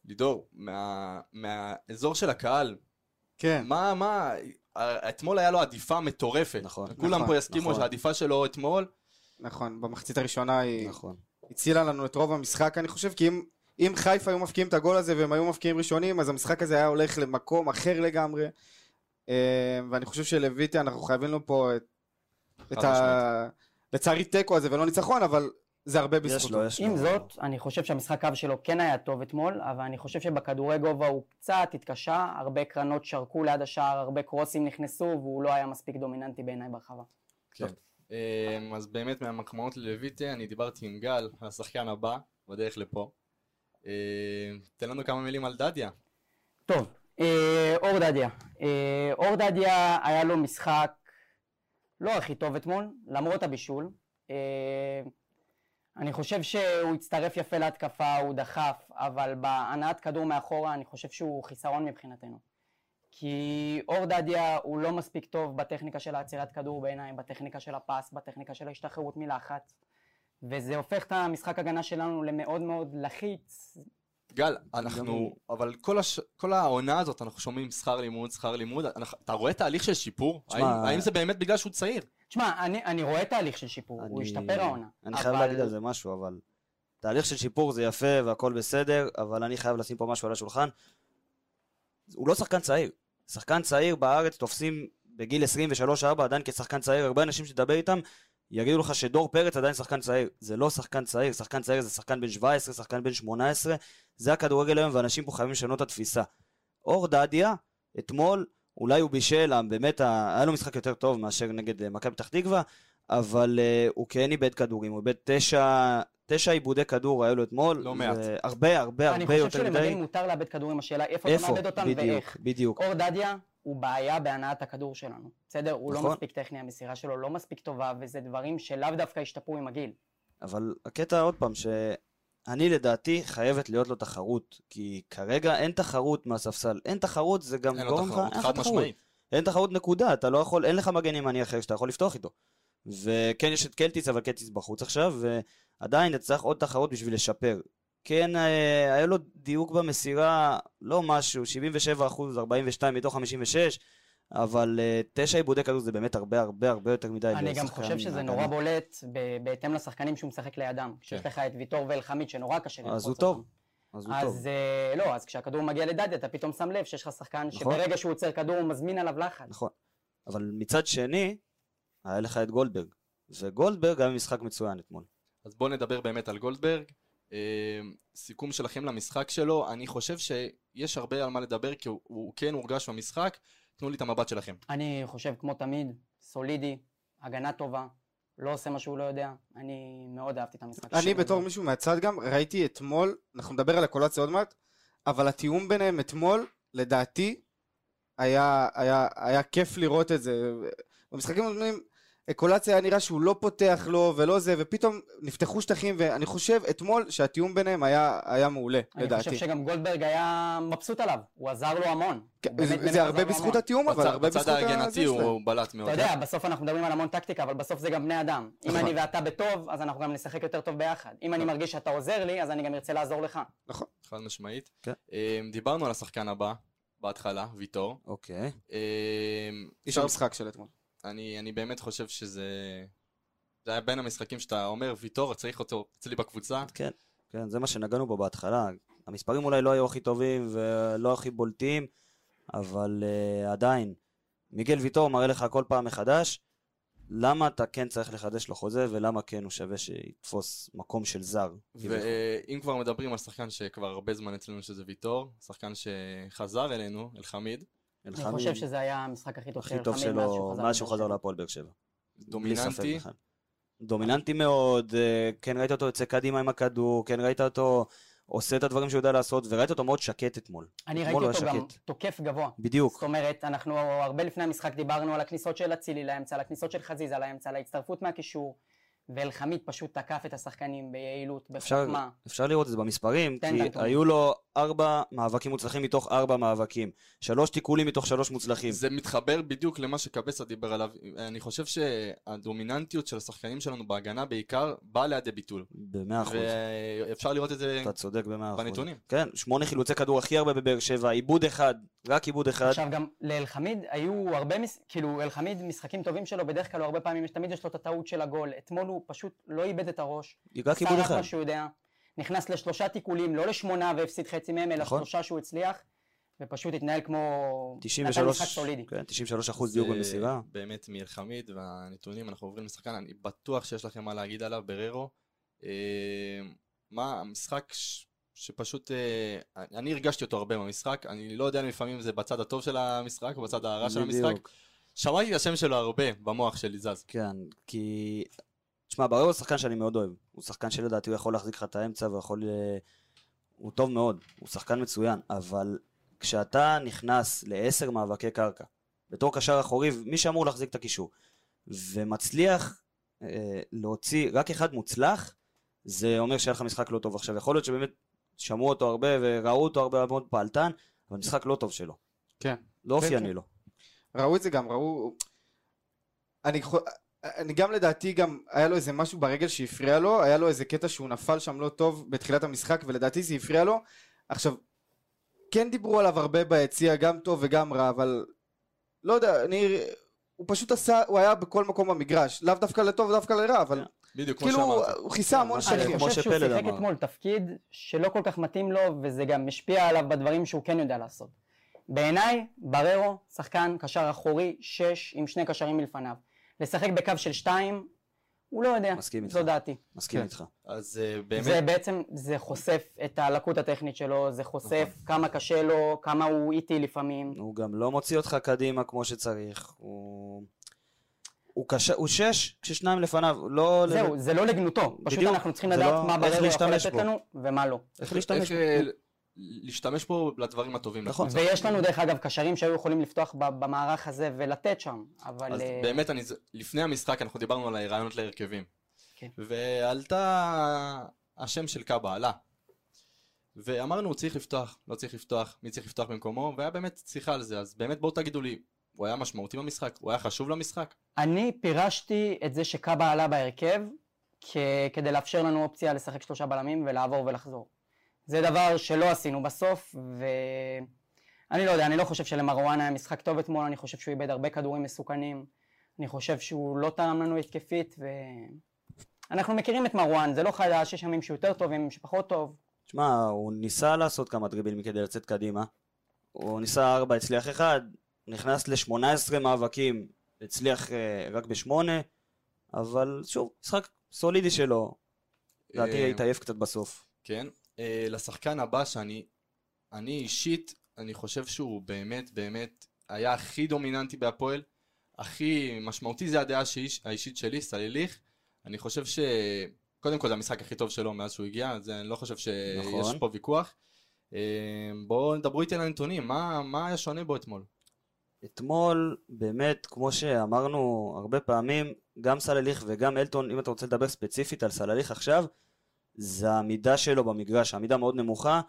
לידור, מה, מהאזור של הקהל, כן. מה, מה, אתמול היה לו עדיפה מטורפת. נכון. כולם נכון, פה יסכימו נכון. שהעדיפה שלו אתמול, נכון, במחצית הראשונה היא נכון. הצילה לנו את רוב המשחק, אני חושב, כי אם, אם חיפה היו מפקיעים את הגול הזה והם היו מפקיעים ראשונים, אז המשחק הזה היה הולך למקום אחר לגמרי. אה, ואני חושב שלויטה, אנחנו חייבים לו פה את, את ה... לצערי תיקו הזה ולא ניצחון, אבל זה הרבה יש בזכותו. לו, יש לו. עם זאת, אני חושב שהמשחק קו שלו כן היה טוב אתמול, אבל אני חושב שבכדורי גובה הוא קצת התקשה, הרבה קרנות שרקו ליד השער, הרבה קרוסים נכנסו, והוא לא היה מספיק דומיננטי בעיניי ברחבה. כן. אמ, אז באמת מהמחמאות ללויטה, אני דיברתי עם גל, השחקן הבא, בדרך לפה. אמ, תן לנו כמה מילים על דדיה. טוב, אה, אור דדיה. אה, אור דדיה היה לו משחק לא הכי טוב אתמול, למרות הבישול. אה, אני חושב שהוא הצטרף יפה להתקפה, הוא דחף, אבל בהנעת כדור מאחורה אני חושב שהוא חיסרון מבחינתנו. כי אור דדיה הוא לא מספיק טוב בטכניקה של העצירת כדור בעיניים, בטכניקה של הפס, בטכניקה של ההשתחררות מלחץ. וזה הופך את המשחק הגנה שלנו למאוד מאוד לחיץ, גל, אנחנו, אבל כל, הש... כל העונה הזאת אנחנו שומעים שכר לימוד, שכר לימוד, אנחנו... אתה רואה תהליך של שיפור? תשמע, האם, האם זה באמת בגלל שהוא צעיר? תשמע, אני, אני רואה תהליך של שיפור, הוא אני- השתפר העונה. אני חייב להגיד על זה משהו, אבל... תהליך של שיפור זה יפה והכל בסדר, אבל אני חייב לשים פה משהו על השולחן. הוא לא שחקן צעיר. שחקן צעיר בארץ תופסים בגיל 23-4 עדיין כשחקן צעיר, הרבה אנשים שתדבר איתם יגידו לך שדור פרץ עדיין שחקן צעיר. זה לא שחקן צעיר, שחקן צעיר זה שחקן בן 17, שחקן בן 18, זה הכדורגל היום ואנשים פה חייבים לשנות את התפיסה. אור דדיה, אתמול, אולי הוא בישל, באמת, ה- היה לו משחק יותר טוב מאשר נגד אה, מכבי פתח תקווה, אבל uh, הוא כן איבד כדורים, הוא איבד תשע, תשע עיבודי כדור היו לו אתמול. לא מעט. הרבה הרבה אני הרבה חושב יותר מדי. שלמגן מותר לאבד כדורים, השאלה איפה אתה? מאבד אותם בדיוק, ואיך. בדיוק. אור דדיה הוא בעיה בהנעת הכדור שלנו, בסדר? הוא לא נכון. מספיק טכני, המסירה שלו לא מספיק טובה, וזה דברים שלאו דווקא השתפרו עם הגיל. אבל הקטע עוד פעם, שאני לדעתי חייבת להיות לו תחרות, כי כרגע אין תחרות מהספסל. אין תחרות, זה גם גורם לך, אין לך חד תחרות. משמעית. אין תחרות נקודה, אתה לא יכול, אין לך מגן ימני אחר שאתה יכול לפתוח איתו. וכן יש את קלטיס, אבל קלטיס בחוץ עכשיו, ועדיין צריך עוד תחרות בשביל לשפר. כן, אה, היה לו דיוק במסירה, לא משהו, 77 אחוז, 42 מתוך 56, אבל אה, תשע עיבודי כדור זה באמת הרבה הרבה הרבה יותר מדי. אני גם חושב שזה. נורא בולט בהתאם לשחקנים שהוא משחק לידם. כשיש כן. לך את ויטור ואלחמיד שנורא קשה אז הוא ללחוץ טוב. אותם. אז הוא טוב. אז אה, לא, אז כשהכדור מגיע לדדיה אתה פתאום שם לב שיש לך שחקן נכון. שברגע שהוא עוצר כדור הוא מזמין עליו לחץ. נכון. אבל מצד שני, היה לך את גולדברג. וגולדברג היה משחק מצוין אתמול. אז בואו נדבר באמת על גולדברג. אה, סיכום שלכם למשחק שלו, אני חושב שיש הרבה על מה לדבר, כי הוא, הוא כן הורגש במשחק. תנו לי את המבט שלכם. אני חושב כמו תמיד, סולידי, הגנה טובה, לא עושה מה שהוא לא יודע. אני מאוד אהבתי את המשחק. אני שלו. בתור מישהו מהצד גם, ראיתי אתמול, אנחנו נדבר על הקולציה עוד מעט, אבל התיאום ביניהם אתמול, לדעתי, היה, היה, היה כיף לראות את זה. במשחקים הקודמים, קולציה היה נראה שהוא לא פותח לו ולא זה, ופתאום נפתחו שטחים, ואני חושב אתמול שהתיאום ביניהם היה, היה מעולה, אני לדעתי. חושב שגם גולדברג היה מבסוט עליו, הוא עזר לו המון. כן, באמת, זה, באמת זה הרבה בזכות המון. התיאום, אבל בצד, הרבה בצד בזכות ההגנתי הזה הוא. הוא בלט מאוד. אתה יודע, בסוף אנחנו מדברים על המון טקטיקה, אבל בסוף זה גם בני אדם. אם נכון. אני ואתה בטוב, אז אנחנו גם נשחק יותר טוב ביחד. אם אני מרגיש שאתה עוזר לי, אז אני גם ארצה לעזור לך. חד משמעית. כן. אה, דיברנו על השחקן הבא, בהתחלה, ויטור. אוקיי. איש טוב, המשחק של אתמול. אני, אני באמת חושב שזה... זה היה בין המשחקים שאתה אומר, ויטור, צריך אותו אצלי בקבוצה. כן, כן, זה מה שנגענו בו בהתחלה. המספרים אולי לא היו הכי טובים ולא הכי בולטים, אבל uh, עדיין, מיגל ויטור מראה לך כל פעם מחדש למה אתה כן צריך לחדש לו חוזה ולמה כן הוא שווה שיתפוס מקום של זר. ואם כבר מדברים על שחקן שכבר הרבה זמן אצלנו שזה ויטור, שחקן שחזר אלינו, אלחמיד, אני חושב שזה היה המשחק הכי טוב הכי של טוב חמיד מאז שלו שהוא חזר מאז שהוא חזר. להפועל באר שבע. דומיננטי. דומיננטי מאוד, אה, כן ראית אותו יוצא קדימה עם הכדור, כן ראית אותו עושה את הדברים שהוא יודע לעשות, וראית אותו מאוד שקט אתמול. אני ראיתי אותו גם. תוקף גבוה. בדיוק. זאת אומרת, אנחנו הרבה לפני המשחק דיברנו על הכניסות של אצילי לאמצע, על הכניסות של חזיזה לאמצע, על ההצטרפות מהקישור, ואלחמיד פשוט תקף את השחקנים ביעילות, אפשר, בחוכמה. אפשר לראות את זה במספרים, כי. היו לו ארבע מאבקים מוצלחים מתוך ארבע מאבקים. שלוש תיקולים מתוך שלוש מוצלחים. זה מתחבר בדיוק למה שקבסה דיבר עליו. אני חושב שהדומיננטיות של השחקנים שלנו בהגנה בעיקר באה לידי ביטול. במאה אחוז. ואפשר לראות את זה אתה צודק במאה אחוז. בנתונים. כן, שמונה חילוצי כדור הכי הרבה בבאר שבע, עיבוד אחד, רק עיבוד אחד. עכשיו גם לאלחמיד היו הרבה, מס... כאילו אלחמיד משחקים טובים שלו, בדרך כלל הוא הרבה פעמים, יש- תמיד יש לו את הטעות של הגול. אתמול הוא פשוט לא איבד את הראש. רק עשה עיבוד רק אחד. מה שהוא יודע. נכנס לשלושה תיקולים, לא לשמונה והפסיד חצי מהם, אלא נכון. שלושה שהוא הצליח, ופשוט התנהל כמו... נתן 93, משחק סולידי. כן, 93 אחוז דיוק במסירה. באמת מאלחמיד והנתונים, אנחנו עוברים לשחקן, אני בטוח שיש לכם מה להגיד עליו, בררו. אה, מה, המשחק ש- שפשוט, אה, אני הרגשתי אותו הרבה במשחק, אני לא יודע אם לפעמים זה בצד הטוב של המשחק או בצד הרע של המשחק. שמעתי את השם שלו הרבה במוח שלי זז. כן, כי... תשמע, ברור הוא שחקן שאני מאוד אוהב. הוא שחקן שלדעתי הוא יכול להחזיק לך את האמצע ויכול... אה, הוא טוב מאוד, הוא שחקן מצוין, אבל כשאתה נכנס לעשר מאבקי קרקע, בתור קשר אחורי, מי שאמור להחזיק את הקישור, ומצליח אה, להוציא רק אחד מוצלח, זה אומר שהיה לך משחק לא טוב. עכשיו, יכול להיות שבאמת שמעו אותו הרבה וראו אותו הרבה מאוד פעלתן, אבל משחק לא טוב שלו. כן. לא כן, אופייני כן. לו. ראו את זה גם, ראו... אני, אני גם לדעתי גם, היה לו איזה משהו ברגל שהפריע לו, היה לו איזה קטע שהוא נפל שם לא טוב בתחילת המשחק, ולדעתי זה הפריע לו. עכשיו, כן דיברו עליו הרבה ביציע, גם טוב וגם רע, אבל לא יודע, אני... הוא פשוט עשה, הוא היה בכל מקום במגרש, לאו דווקא לטוב, דווקא לרע, אבל בדיוק כמו כאילו, שאמרת. הוא כיסה המון מה שטחים. אני חושב שהוא שיחק. אתמול תפקיד שלא כל כך מתאים לו, וזה גם משפיע עליו בדברים שהוא כן יודע לעשות. בעיניי, בררו, שחקן קשר אחורי, שש, עם שני קשרים מלפניו. לשחק בקו של שתיים, הוא לא יודע. מסכים איתך. זו דעתי. מסכים כן. איתך. אז אה, באמת, זה בעצם, זה חושף את הלקות הטכנית שלו, זה חושף כמה קשה לו, כמה הוא איטי לפעמים. הוא גם לא מוציא אותך קדימה כמו שצריך. הוא... הוא, קשה, הוא שש כששניים לפניו, לא... זהו, זה לא לגנותו. פשוט בדיוק. אנחנו צריכים לדעת לא- מה איך בררו יכול לתת בו. לנו ומה לא. איך להשתמש איך אה, להשתמש פה לדברים הטובים. נכון. לקבוצה. ויש לנו דרך אגב קשרים שהיו יכולים לפתוח במערך הזה ולתת שם, אבל... אז אה, באמת, אני, לפני המשחק אנחנו דיברנו על הרעיונות להרכבים. כן. ועלתה השם של קאבה, עלה. ואמרנו, הוא צריך לפתוח, לא צריך לפתוח, מי צריך לפתוח במקומו, והיה באמת שיחה על זה, אז באמת בואו תגידו לי, הוא היה משמעותי במשחק? הוא היה חשוב למשחק? אני פירשתי את זה שקאבה עלה בהרכב כ- כדי לאפשר לנו אופציה לשחק שלושה בלמים ולעבור ולחזור. זה דבר שלא עשינו בסוף, אני לא יודע, אני לא חושב שלמרואן היה משחק טוב אתמול, אני חושב שהוא איבד הרבה כדורים מסוכנים, אני חושב שהוא לא תרם לנו התקפית, ואנחנו מכירים את מרואן, זה לא חדש, יש ימים שיותר טוב, ימים שפחות טוב. תשמע, הוא ניסה לעשות כמה דריבלים כדי לצאת קדימה. הוא ניסה ארבע, הצליח אחד, נכנס ל-18 מאבקים, הצליח אה, רק בשמונה, אבל שוב, משחק סולידי שלו. לדעתי אה, התעייף קצת בסוף. כן. אה, לשחקן הבא שאני, אני אישית, אני חושב שהוא באמת באמת היה הכי דומיננטי בהפועל, הכי משמעותי זה הדעה שאיש, האישית שלי, סליליך. אני חושב ש... קודם כל זה המשחק הכי טוב שלו מאז שהוא הגיע, זה, אני לא חושב שיש נכון. פה ויכוח. אה, בואו דברו איתי על הנתונים, מה, מה היה שונה בו אתמול? אתמול, באמת, כמו שאמרנו הרבה פעמים, גם סלליך וגם אלטון, אם אתה רוצה לדבר ספציפית על סלליך עכשיו, זה העמידה שלו במגרש, העמידה מאוד נמוכה,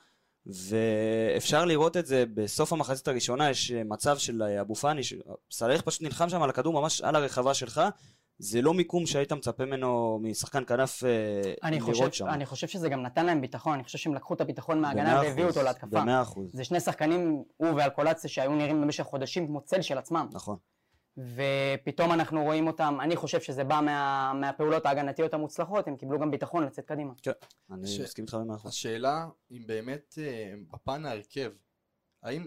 ואפשר לראות את זה בסוף המחצית הראשונה, יש מצב של אבו פאני, סלליך פשוט נלחם שם על הכדור ממש על הרחבה שלך, זה לא מיקום שהיית מצפה ממנו משחקן כנף אה, אני לראות חושב, שם. אני חושב שזה גם נתן להם ביטחון, אני חושב שהם לקחו את הביטחון מההגנה והביאו אחוז, אותו להתקפה. במאה אחוז, זה שני שחקנים, הוא ואלקולציה, שהיו נראים במשך חודשים כמו צל של עצמם. נכון. ופתאום אנחנו רואים אותם, אני חושב שזה בא מה, מהפעולות ההגנתיות המוצלחות, הם קיבלו גם ביטחון לצאת קדימה. אני ש- מסכים איתך במאה אחוז. השאלה אם באמת אה, בפן ההרכב, האם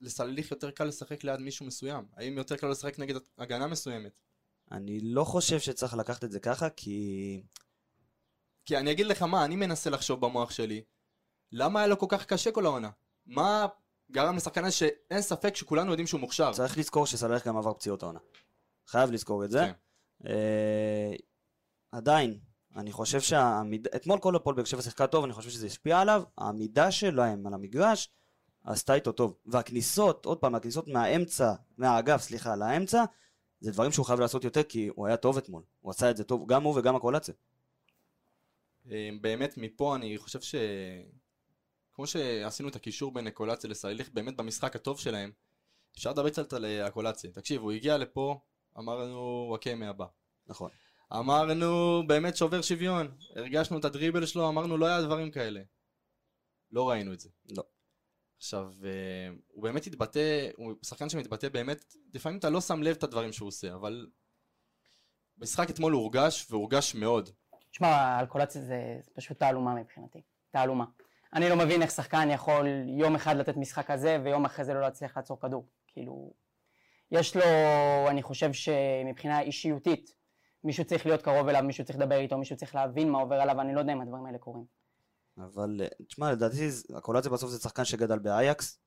לסלליך יותר קל לשחק ליד מישהו מסוים? האם יותר קל לשחק נגד הגנה מסוימת? אני לא חושב שצריך לקחת את זה ככה, כי... כי אני אגיד לך מה, אני מנסה לחשוב במוח שלי, למה היה לו כל כך קשה כל העונה? מה גרם לשחקן הזה שאין ספק שכולנו יודעים שהוא מוכשר? צריך לזכור שסלליך גם עבר פציעות העונה. חייב לזכור את זה. כן. אה, עדיין, אני חושב שהעמידה, אתמול כל הפועל באר שבע שיחקה טוב, אני חושב שזה השפיע עליו, העמידה שלהם על המגרש עשתה איתו טוב. והכניסות, עוד פעם, הכניסות מהאמצע, מהאגף, סליחה, לאמצע, זה דברים שהוא חייב לעשות יותר, כי הוא היה טוב אתמול. הוא עשה את זה טוב, גם הוא וגם הקולציה. אה, באמת מפה אני חושב ש... כמו שעשינו את הקישור בין אקולציה לסליליך, באמת במשחק הטוב שלהם, אפשר לדבר קצת על אה, אקולציה. תקשיב, הוא הגיע לפה, אמרנו וואקמה הבא. נכון. אמרנו באמת שובר שוויון, הרגשנו את הדריבל שלו, אמרנו לא היה דברים כאלה. לא ראינו את זה. לא. עכשיו, אה, הוא באמת התבטא, הוא שחקן שמתבטא באמת, לפעמים אתה לא שם לב את הדברים שהוא עושה, אבל במשחק אתמול הורגש, והורגש מאוד. תשמע, אלקולציה זה, זה פשוט תעלומה מבחינתי, תעלומה. אני לא מבין איך שחקן יכול יום אחד לתת משחק כזה ויום אחרי זה לא להצליח לעצור כדור. כאילו, יש לו, אני חושב שמבחינה אישיותית, מישהו צריך להיות קרוב אליו, מישהו צריך לדבר איתו, מישהו צריך להבין מה עובר עליו, אני לא יודע אם הדברים האלה קורים. אבל, אה, תשמע, לדעתי, הקולציה בסוף זה שחקן שגדל באייקס,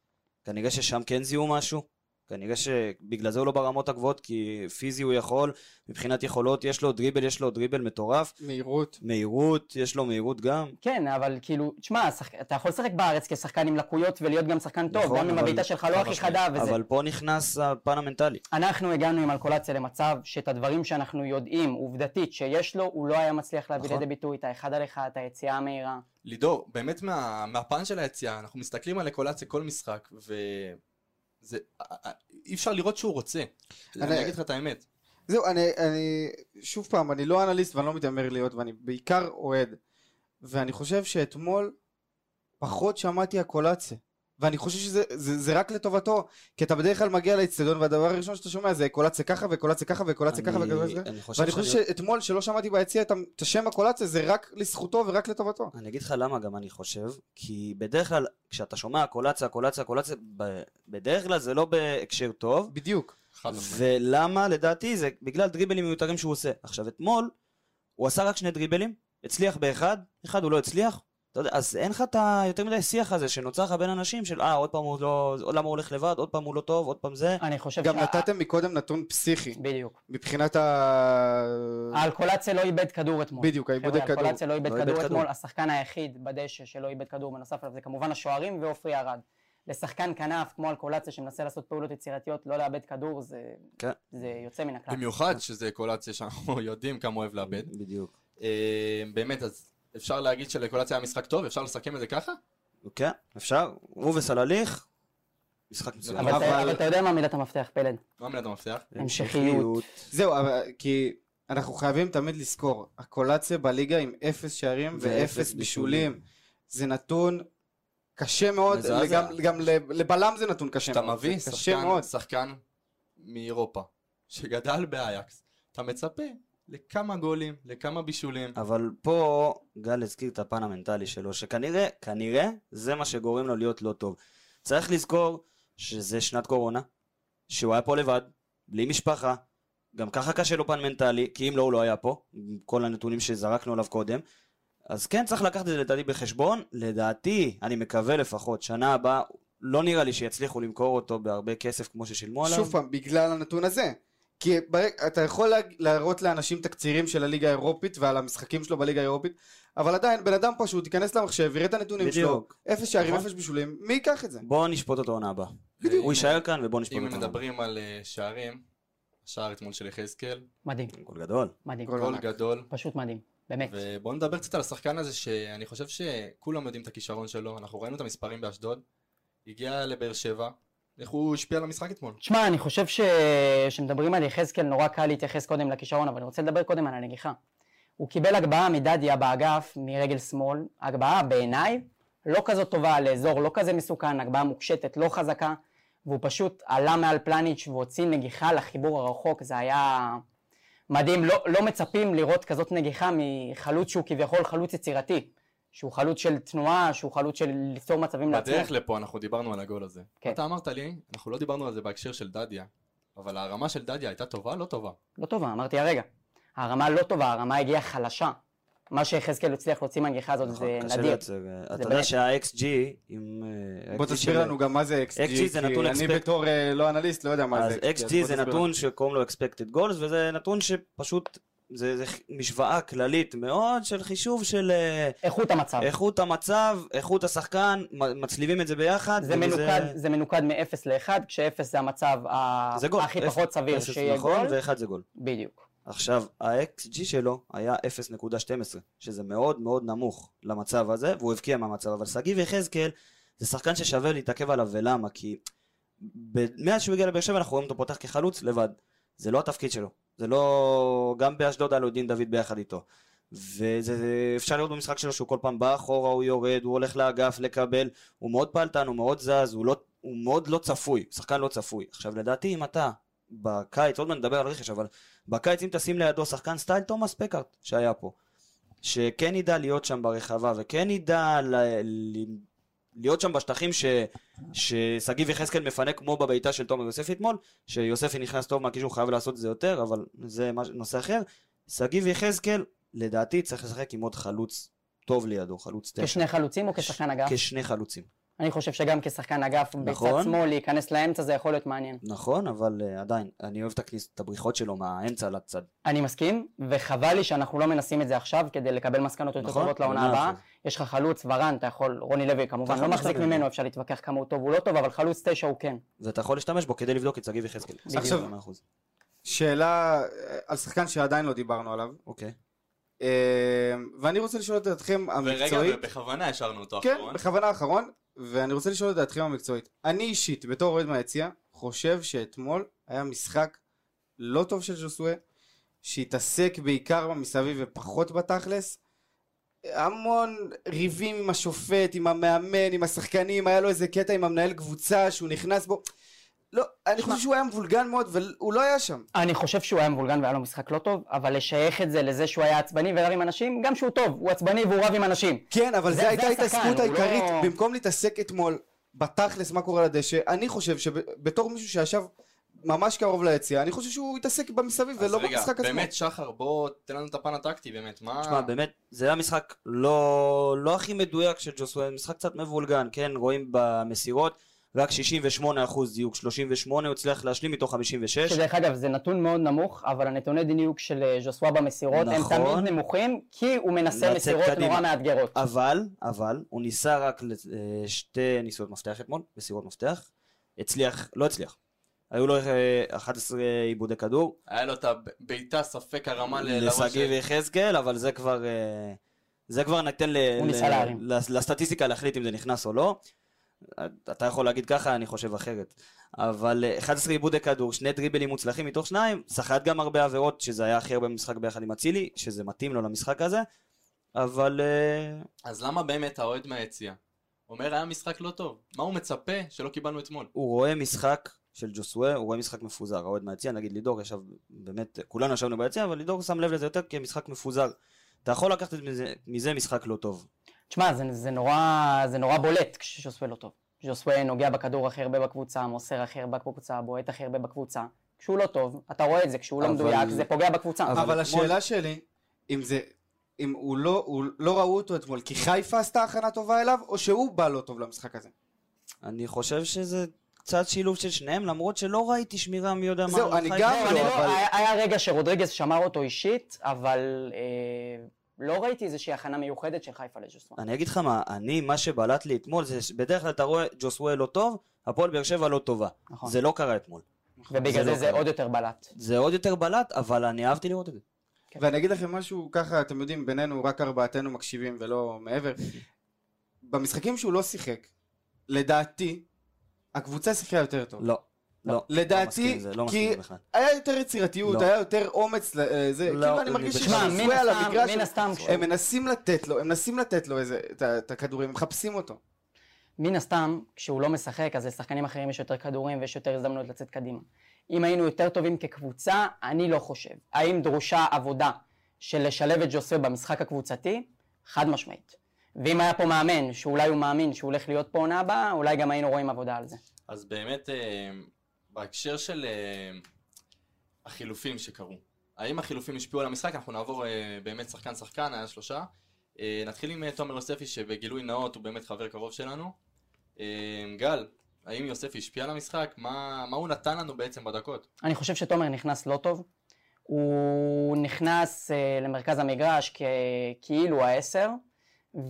כנראה ששם כן זיהו משהו, כנראה שבגלל זה הוא לא ברמות הגבוהות, כי פיזי הוא יכול, מבחינת יכולות, יש לו דריבל, יש לו דריבל מטורף, מהירות. מהירות, יש לו מהירות גם. כן, אבל כאילו, תשמע, שח... אתה יכול לשחק בארץ כשחקן עם לקויות ולהיות גם שחקן טוב, נכון, גם אם אבל- הבעיטה שלך לא הכי. חדה וזה. אבל פה נכנס הפן המנטלי. אנחנו הגענו עם אלקולציה למצב שאת הדברים שאנחנו יודעים עובדתית שיש לו, הוא לא היה מצליח להביא נכון. לידי ביטוי את האחד על אחד, את היציאה המהירה. לידור, באמת מה, מהפן של היציאה, אנחנו מסתכלים על אקולציה כל משחק, וזה... אי אפשר לראות שהוא רוצה. אני- אני אגיד לך את האמת. זהו, אני, אני, שוב פעם, אני לא אנליסט ואני לא מתיימר להיות, ואני בעיקר אוהד. ואני חושב שאתמול פחות שמעתי הקולציה. ואני חושב שזה זה, זה רק לטובתו, כי אתה בדרך כלל מגיע לאצטדיון והדבר הראשון שאתה שומע זה קולציה ככה וקולציה ככה וקולציה ככה וקולציה ככה. חושב ואני חושב שאני- שאתמול שלא שמעתי ביציע את השם הקולציה זה רק לזכותו ורק לטובתו. אני אגיד לך למה גם אני חושב, כי בדרך כלל כשאתה שומע קולציה, קולציה, קולציה, בדרך כלל זה לא בהקשר טוב, בדיוק. ולמה לדעתי זה בגלל דריבלים מיותרים שהוא עושה. עכשיו אתמול הוא עשה רק שני דריבלים, הצליח באחד, אחד הוא לא הצליח, אתה יודע, אז אין לך את היותר מדי שיח הזה שנוצר לך בין אנשים של אה עוד פעם הוא לא, למה הוא הולך לבד, עוד פעם הוא לא טוב, עוד פעם זה. אני חושב גם שה- נתתם מקודם נתון פסיכי, בדיוק. מבחינת ה... האלקולציה לא איבד כדור אתמול. בדיוק, העיבודי חבר'ה, כדור. האלקולציה לא איבד לא איבד כדור כדור. אתמול, השחקן היחיד בדשא שלא איבד כדור בנוסף עליו זה כמובן השוערים ועופרי ארד. לשחקן כנף כמו אלקולציה שמנסה לעשות פעולות יצירתיות, לא לאבד כדור זה כן. זה יוצא מן הכלל. במיוחד שזה אקולציה שאנחנו יודעים כמה הוא אוהב לאבד. בדיוק. אה, באמת, אז אפשר להגיד שלקולציה היה משחק טוב? אפשר לסכם את זה ככה? כן, אפשר, הוא וסלליך, משחק מצוין. אבל אתה- אבל- אבל אתה יודע מה מילת המפתח, פלד? מה מילת המפתח? המשכיות. זהו, אבל, כי אנחנו חייבים תמיד לזכור, הקולציה בליגה עם אפס שערים ואפס בישולים. זה נתון קשה מאוד. גם, גם לב- לבלם זה נתון קשה מאוד. מביא זה קשה שחקן. שחקן מאירופה, שגדל באייקס, אתה מצפה לכמה גולים, לכמה בישולים. אבל פה גל הזכיר את הפן המנטלי שלו, שכנראה, כנראה, זה מה שגורם לו להיות לא טוב. צריך לזכור שזה שנת קורונה, שהוא היה פה לבד, בלי משפחה, גם ככה קשה לו פן מנטלי, כי אם לא הוא לא היה פה, עם כל הנתונים שזרקנו עליו קודם. אז כן צריך לקחת את זה לדעתי בחשבון, לדעתי, אני מקווה לפחות, שנה הבאה, לא נראה לי שיצליחו למכור אותו בהרבה כסף כמו ששילמו עליו. שוב פעם, בגלל הנתון הזה. כי ברק, אתה יכול לה, להראות לאנשים תקצירים של הליגה האירופית ועל המשחקים שלו בליגה האירופית, אבל עדיין בן אדם פשוט ייכנס למחשב, יראה את הנתונים שלו, בדיוק. אפס שערים, נכון. אפס בישולים, מי ייקח את זה? בואו נשפוט אותו עונה הבאה. בדיוק. הוא יישאר כאן ובואו נשפוט אם אותו. הבאה. מדברים על אה, שערים, השער אתמול של יחזקאל, מדהים, גול גדול. מדהים. גול. גדול. פשוט מדהים, באמת. ובואו נדבר קצת על השחקן הזה שאני חושב שכולם יודעים את הכישרון שלו, אנחנו ראינו את המספרים באשדוד, הגיע לבאר שבע, איך הוא השפיע על המשחק אתמול. תשמע, אני חושב ש... שמדברים על יחזקאל, נורא קל להתייחס קודם לכישרון, אבל אני רוצה לדבר קודם על הנגיחה. הוא קיבל הגבהה מדדיה באגף, מרגל שמאל. הגבהה, בעיניי, לא כזאת טובה לאזור, לא כזה מסוכן, הגבהה מוקשטת, לא חזקה, והוא פשוט עלה מעל פלניץ' והוציא נגיחה לחיבור הרחוק, זה היה מדהים. לא, לא מצפים לראות כזאת נגיחה מחלוץ שהוא כביכול חלוץ יצירתי. שהוא חלוץ של תנועה, שהוא חלוץ של ליצור מצבים לעצמו. בדרך לפה אנחנו דיברנו על הגול הזה. כן. אתה אמרת לי, אנחנו לא דיברנו על זה בהקשר של דדיה, אבל הרמה של דדיה הייתה טובה? לא טובה. לא טובה, אמרתי הרגע. הרמה לא טובה, הרמה הגיעה חלשה. מה שיחזקאל הצליח להוציא מהנגיחה הזאת נכון, זה נדיר. אתה יודע. שה-XG, עם... אה, בוא XG תסביר לנו גם מה זה XG, XG זה כי נתון אני expect- בתור אה, לא אנליסט לא יודע מה אז זה XG בוא זה תסביר נתון. שקוראים לו expected goals, וזה נתון שפשוט, זה זה משוואה כללית מאוד של חישוב של אה, איכות המצב. איכות המצב, איכות השחקן, מצליבים את זה ביחד. זה מנוקד, זה מנוקד מ-0 ל-1, כש-0 זה המצב זה גול. הכי אפס- פחות סביר שיהיה נכון, גול. ואחד זה גול. בדיוק. עכשיו, ה-XG שלו היה 0.12, שזה מאוד מאוד נמוך למצב הזה, והוא הבקיע מהמצב, אבל שגיב יחזקאל זה שחקן ששווה להתעכב עליו, ולמה? כי מאז שהוא הגיע לבאר שבע אנחנו רואים אותו פותח כחלוץ לבד. זה לא התפקיד שלו. זה לא... גם באשדוד היה לו דין דוד ביחד איתו. וזה זה- אפשר לראות במשחק שלו שהוא כל פעם בא אחורה, הוא יורד, הוא הולך לאגף לקבל, הוא מאוד פעלתן, הוא מאוד זז, הוא, לא, הוא מאוד לא צפוי, שחקן לא צפוי. עכשיו לדעתי אם אתה בקיץ, עוד מעט נדבר על רכש, אבל בקיץ אם תשים לידו שחקן סטייל תומאס פקארט שהיה פה, שכן ידע להיות שם ברחבה וכן ידע ל... ל... להיות שם בשטחים ש... ששגיב יחזקאל מפנה כמו בביתה של תומר יוספי אתמול, שיוספי נכנס טוב מהקישור חייב לעשות את זה יותר, אבל זה נושא אחר. שגיב יחזקאל, לדעתי צריך לשחק עם עוד חלוץ טוב לידו, חלוץ תשע. כשני חלוצים או כשחקן אגף? כשני חלוצים. אני חושב שגם כשחקן אגף בצד נכון. שמאל להיכנס לאמצע זה יכול להיות מעניין. נכון, אבל uh, עדיין, אני אוהב את, הכניס, את הבריחות שלו מהאמצע לצד. אני מסכים, וחבל לי שאנחנו לא מנסים את זה עכשיו כדי לקבל מסקנות יותר נכון, טובות לעונה הבאה. יש לך חלוץ, ורן, אתה יכול, רוני לוי כמובן, לא מחזיק ממנו, בו. אפשר להתווכח כמה הוא טוב, הוא לא טוב, אבל חלוץ תשע הוא כן. ואתה יכול להשתמש בו כדי לבדוק את שגיב יחזקאל. עכשיו-. שאלה אה, על שחקן שעדיין לא דיברנו עליו, אוקיי. אה, ואני רוצה לשאול את דעתכם ורגע, המקצועית, בכוונה השארנו אותו כן, אחרון. בכוונה אחרון, ואני רוצה לשאול את דעתכם המקצועית. אני אישית, בתור אוהד מהיציע, חושב שאתמול היה משחק לא טוב של ז'וסווה, שהתעסק בעיקר במסביב ופחות בתכלס. המון ריבים עם השופט, עם המאמן, עם השחקנים, היה לו איזה קטע עם המנהל קבוצה שהוא נכנס בו. לא, אני חושב שהוא היה מבולגן מאוד, והוא לא היה שם. אני חושב שהוא היה מבולגן והיה לו משחק לא טוב, אבל לשייך את זה לזה שהוא היה עצבני ורב עם אנשים, גם שהוא טוב, הוא עצבני והוא רב עם אנשים. כן, אבל זה- זו הייתה ההתעסקות הוא העיקרית, לא- במקום להתעסק אתמול בתכלס מה קורה על הדשא, אני חושב שבתור מישהו שישב ממש קרוב ליציאה, אני חושב שהוא התעסק במסביב אז ולא רגע, במשחק עצמו. באמת שחר, בוא תן לנו את הפן הטקטי באמת, מה... תשמע, באמת, זה היה משחק לא, לא הכי מדויק של ג'וסווה, משחק קצת מבולגן, כן, רואים במסירות, רק 68% דיוק, 38 הוא הצליח להשלים מתוך 56. שדרך אגב זה נתון מאוד נמוך, אבל הנתוני דיוק של אה, ז'וסווה במסירות הם נכון. תמיד נמוכים, כי הוא מנסה מסירות קדימה. נורא מאתגרות. אבל, אבל, הוא ניסה רק לשתי ניסיונות מפתח אתמול, מסירות מפתח, הצליח, לא הצליח. היו לו אה, 11 עיבודי כדור, היה לו את הבעיטה ספק הרמה ל- לראש לשגיב יחזקאל, אבל זה כבר, אה, זה כבר ניתן ל- הוא ל- ניסה להרים. לס- לסטטיסטיקה להחליט אם זה נכנס או לא. אתה יכול להגיד ככה, אני חושב אחרת. אבל אה, 11 עיבודי כדור, שני דריבלים מוצלחים מתוך שניים, סחט גם הרבה עבירות, שזה היה הכי הרבה משחק ביחד עם אצילי, שזה מתאים לו למשחק הזה, אבל אה, אז למה באמת האוהד מהיציע אומר היה משחק לא טוב. מה הוא מצפה שלא קיבלנו אתמול? הוא רואה משחק של ג'וסווה, הוא רואה משחק מפוזר. האוהד מהיציע, נגיד לידור ישב, באמת, כולנו ישבנו ביציע, אבל לידור שם לב לזה יותר כמשחק מפוזר. אתה יכול לקחת מזה, מזה משחק לא טוב. תשמע, זה, זה, נורא, זה נורא בולט כשז'וסווה לא טוב. ז'וסווה נוגע בכדור הכי הרבה בקבוצה, מוסר הכי הרבה בקבוצה, בועט הכי הרבה בקבוצה. כשהוא לא טוב, אתה רואה את זה, כשהוא לא אבל- מדויק, זה פוגע בקבוצה. אבל אתמול- השאלה שלי, אם זה... אם הוא לא, הוא לא ראו אותו אתמול כי חיפה עשתה הכנה טובה אליו, או שהוא בא לא טוב למשחק הזה? אני חושב שזה קצת שילוב של שניהם, למרות שלא ראיתי שמירה מי יודע מה. זהו, אני. גם לא, אני לא, אבל- היה, היה רגע שרודריגז שמר אותו אישית, אבל אה, לא ראיתי איזושהי הכנה מיוחדת של חיפה לג'וסווה. אני אגיד לך מה, אני, מה שבלט לי אתמול, זה בדרך כלל אתה רואה ג'וסווה לא טוב, הפועל באר שבע לא טובה. נכון. זה לא קרה אתמול. ובגלל זה זה לא זה. עוד יותר בלט. זה עוד יותר בלט, אבל אני אהבתי לראות את זה. ואני אגיד לכם משהו ככה, אתם יודעים, בינינו רק ארבעתנו מקשיבים ולא מעבר. במשחקים שהוא לא שיחק, לדעתי, הקבוצה שיחקה יותר טוב. לא. לא. לדעתי, לא מסכים עם זה, לא מסכים עם כי זה. היה יותר יצירתיות, לא. היה יותר אומץ, לזה, לא, כאילו אני אני מרגיש בכלל- תשמע, ששופוי מן על הסתם, המגרש, מן הסתם, הם מנסים לתת לו, הם מנסים לתת לו איזה, את ה- את הכדורים, הם מחפשים אותו. מן הסתם, כשהוא לא משחק, אז לשחקנים אחרים יש יותר כדורים ויש יותר הזדמנות לצאת קדימה. אם היינו יותר טובים כקבוצה, אני לא חושב. האם דרושה עבודה של לשלב את ג'וסה במשחק הקבוצתי? חד משמעית. ואם היה פה מאמן, שאולי הוא מאמין שהוא הולך להיות פה עונה הבאה, אולי גם היינו רואים עבודה על זה. אז באמת, אה, בהקשר של אה, החילופים שקרו, האם החילופים השפיעו על המשחק? אנחנו נעבור אה, באמת שחקן שחקן, היה שלושה. אה, נתחיל עם תומר יוספי, שבגילוי נאות הוא באמת חבר קרוב שלנו. גל, האם יוספי השפיע על המשחק? מה, מה הוא נתן לנו בעצם בדקות? אני חושב שתומר נכנס לא טוב. הוא נכנס uh, למרכז המגרש כ- כאילו העשר,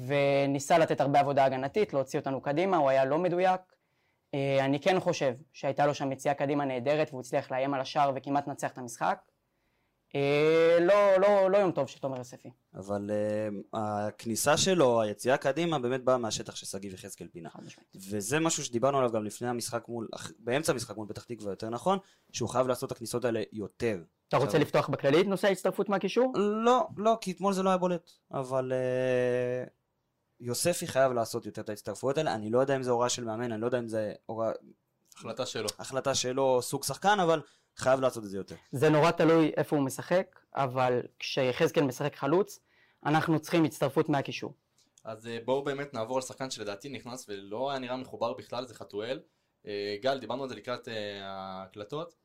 וניסה לתת הרבה עבודה הגנתית, להוציא אותנו קדימה, הוא היה לא מדויק. Uh, אני כן חושב שהייתה לו שם יציאה קדימה נהדרת, והוא הצליח לאיים על השער וכמעט לנצח את המשחק. Uh, לא, לא, לא יום טוב של תומר יוספי. אבל uh, הכניסה שלו, היציאה קדימה, באמת באה מהשטח ששגיב יחזקאל פינה. וזה משהו שדיברנו עליו גם לפני המשחק מול, באמצע המשחק מול פתח תקווה יותר נכון, שהוא חייב לעשות את הכניסות האלה יותר. אתה רוצה עכשיו- לפתוח בכללי את נושא ההצטרפות מהקישור? לא, לא, כי אתמול זה לא היה בולט. אבל uh, יוספי חייב לעשות יותר את ההצטרפויות האלה. אני לא יודע אם זה הוראה של מאמן, אני לא יודע אם זה הוראה, החלטה שלו. החלטה שלו, סוג שחקן, אבל חייב לעשות את זה יותר. זה נורא תלוי איפה הוא משחק, אבל כשיחזקאל משחק חלוץ, אנחנו צריכים הצטרפות מהקישור. אז אה, בואו באמת נעבור על שחקן שלדעתי נכנס ולא היה נראה מחובר בכלל, זה חתואל. אה, גל, דיברנו על זה לקראת אה, ההקלטות.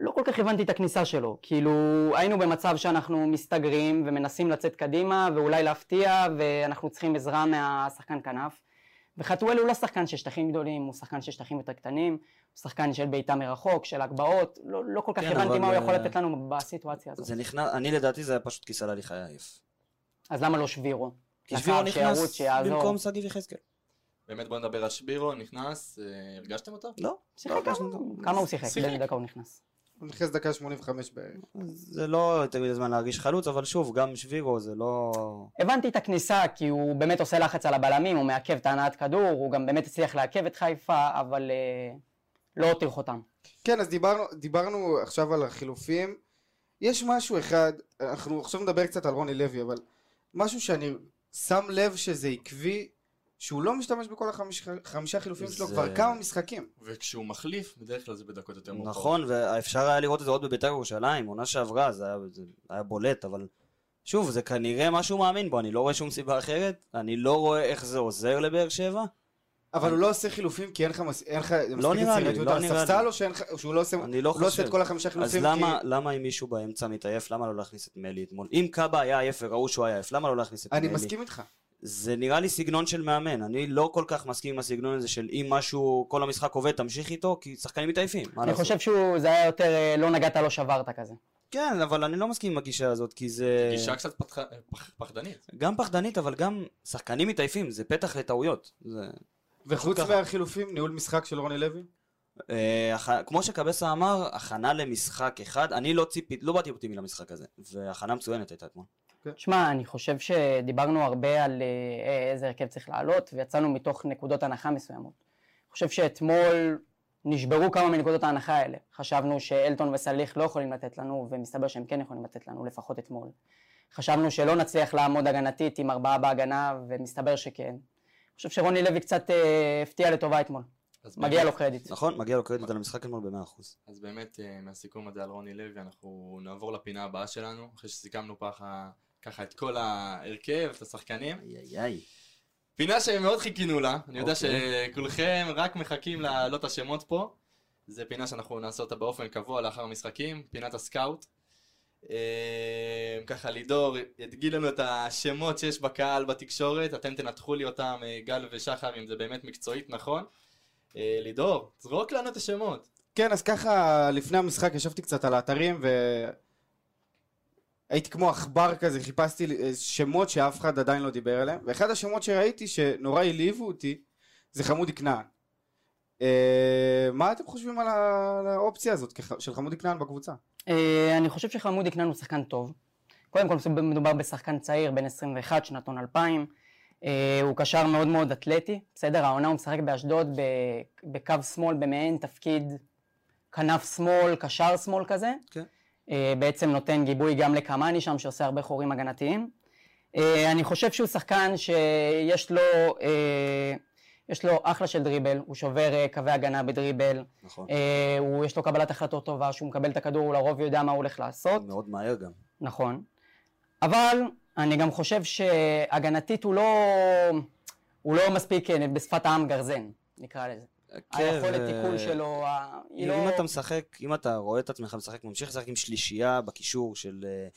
לא כל כך הבנתי את הכניסה שלו, כאילו היינו במצב שאנחנו מסתגרים ומנסים לצאת קדימה ואולי להפתיע ואנחנו צריכים עזרה מהשחקן כנף וחתואל הוא לא שחקן של שטחים גדולים, הוא שחקן של שטחים יותר קטנים, הוא שחקן של בעיטה מרחוק, של הגבהות, לא, לא כל כך כן, הבנתי מה הוא יכול אה, לתת לנו בסיטואציה הזאת. זה נכנס, אני לדעתי זה היה פשוט כיסה להליך היה עייף. אז למה לא שבירו? כי שבירו נכנס שיעזור. במקום שגיב יחזקאל. באמת בואו נדבר על שבירו, נכנס, אה, הרגשתם אותו? לא, שיחק לא, כמה- לא, כמה הוא שיחק? שיחק. באיזה דקה הוא נכנס? הוא נכנס דקה 85 בערך. זה לא יותר מדי זמן להרגיש חלוץ, אבל שוב, גם שבירו זה לא... הבנתי את הכניסה כי הוא באמת עושה לחץ על הבלמים, הוא מעכב את ההנעת כדור, הוא גם באמת הצליח לעכב את חיפה, אבל אה, לא הותיר חותם. כן, אז דיברנו, דיברנו עכשיו על החילופים. יש משהו אחד, אנחנו עכשיו נדבר קצת על רוני לוי, אבל משהו שאני שם לב שזה עקבי, שהוא לא משתמש בכל החמישה חמישה חילופים שלו זה- כבר כמה משחקים. וכשהוא מחליף, בדרך כלל זה בדקות יותר מאוחרות. נכון, ואפשר היה לראות את זה עוד בבית"ר ירושלים, עונה שעברה, זה היה, זה היה בולט, אבל שוב, זה כנראה מה שהוא מאמין בו, אני לא רואה שום סיבה אחרת, אני לא רואה איך זה עוזר לבאר שבע. אבל הוא לא עושה חילופים כי אין לך לך מספיק יצירתיות לא על נראה הספסל. או או שהוא לא עושה אני לא לא. את כל החמישה אז חילופים למה, כי... למה אם מישהו באמצע מתעייף, למה לא להכניס את מלי אתמול? אם קאבה היה עייף וראו שהוא היה עייף, למה לא להכניס את מלי? אני מסכים איתך. זה נראה לי סגנון של מאמן, אני לא כל כך מסכים עם הסגנון הזה של אם משהו, כל המשחק עובד, תמשיך איתו, כי שחקנים מתעייפים, אני לעשות? חושב שזה היה יותר אה, לא נגעת לא שברת כזה. כן, אבל אני לא מסכים עם הגישה הזאת, כי זה... גישה קצת פתח- פח- פחדנית. גם פחדנית, אבל גם שחקנים מתעייפים, זה פתח לטעויות. זה... וחוץ. מהחילופים, ניהול משחק של רוני לוי? אה, כמו שקבסה אמר, הכנה למשחק אחד, אני לא ציפית, לא באתי אופטימי למשחק הזה, והכנה מצוינת הייתה אתמול. שמע, אני חושב שדיברנו הרבה על אה, איזה הרכב צריך לעלות, ויצאנו מתוך נקודות הנחה מסוימות. אני חושב שאתמול נשברו כמה מנקודות ההנחה האלה. חשבנו שאלטון וסליח לא יכולים לתת לנו, ומסתבר שהם כן יכולים לתת לנו, לפחות אתמול. חשבנו שלא נצליח לעמוד הגנתית עם ארבעה בהגנה, ומסתבר שכן. חושב שרוני לוי קצת אה, הפתיע לטובה אתמול. מגיע באמת- לו קרדיט. נכון, מגיע לו קרדיט על המשחק אתמול במאה אחוז. אז באמת אה, מהסיכום הזה על רוני לוי אנחנו נעבור לפינה הבאה שלנו, אחרי שסיכמנו ככה, ככה את כל ההרכב, את השחקנים. איי איי איי. פינה שמאוד חיכינו לה, אני יודע אוקיי. שכולכם רק מחכים להעלות השמות פה. זה פינה שאנחנו נעשה אותה באופן קבוע לאחר המשחקים, פינת הסקאוט. אה, ככה לידור ידגיל לנו את השמות שיש בקהל בתקשורת, אתם תנתחו לי אותם, אה, גל ושחר, אם זה באמת מקצועית נכון. אה, לידור, זרוק לנו את השמות. כן, אז ככה, לפני המשחק ישבתי קצת על האתרים ו... הייתי כמו עכבר כזה, חיפשתי אה, שמות שאף אחד עדיין לא דיבר עליהם, ואחד השמות שראיתי שנורא העליבו אותי, זה חמודי כנען. אה, מה אתם חושבים על ה- על האופציה הזאת של חמודי כנען בקבוצה? אה, אני חושב שחמודי כנען הוא שחקן טוב. קודם כל מדובר בשחקן צעיר, בן 21, שנתון 2000. אה, הוא קשר מאוד מאוד אתלטי, בסדר? העונה הוא משחק באשדוד בקו שמאל במעין תפקיד כנף שמאל, קשר שמאל כזה. כן. בעצם נותן גיבוי גם לקמאני שם שעושה הרבה חורים הגנתיים. אה, אני חושב שהוא שחקן שיש לו, אה, יש לו אחלה של דריבל, הוא שובר אה, קווי הגנה בדריבל, נכון. אה, הוא, יש לו קבלת החלטות טובה, שהוא מקבל את הכדור, הוא לרוב יודע מה הוא הולך לעשות, מאוד מהר גם. נכון. אבל אני גם חושב שהגנתית הוא לא, הוא לא מספיק אה, בשפת העם גרזן, נקרא לזה. היכולת כן, ו- תיקול שלו, ה- היא אם לא... אתה משחק, אם אתה רואה את עצמך משחק, ממשיך לשחק עם שלישייה בקישור של אה,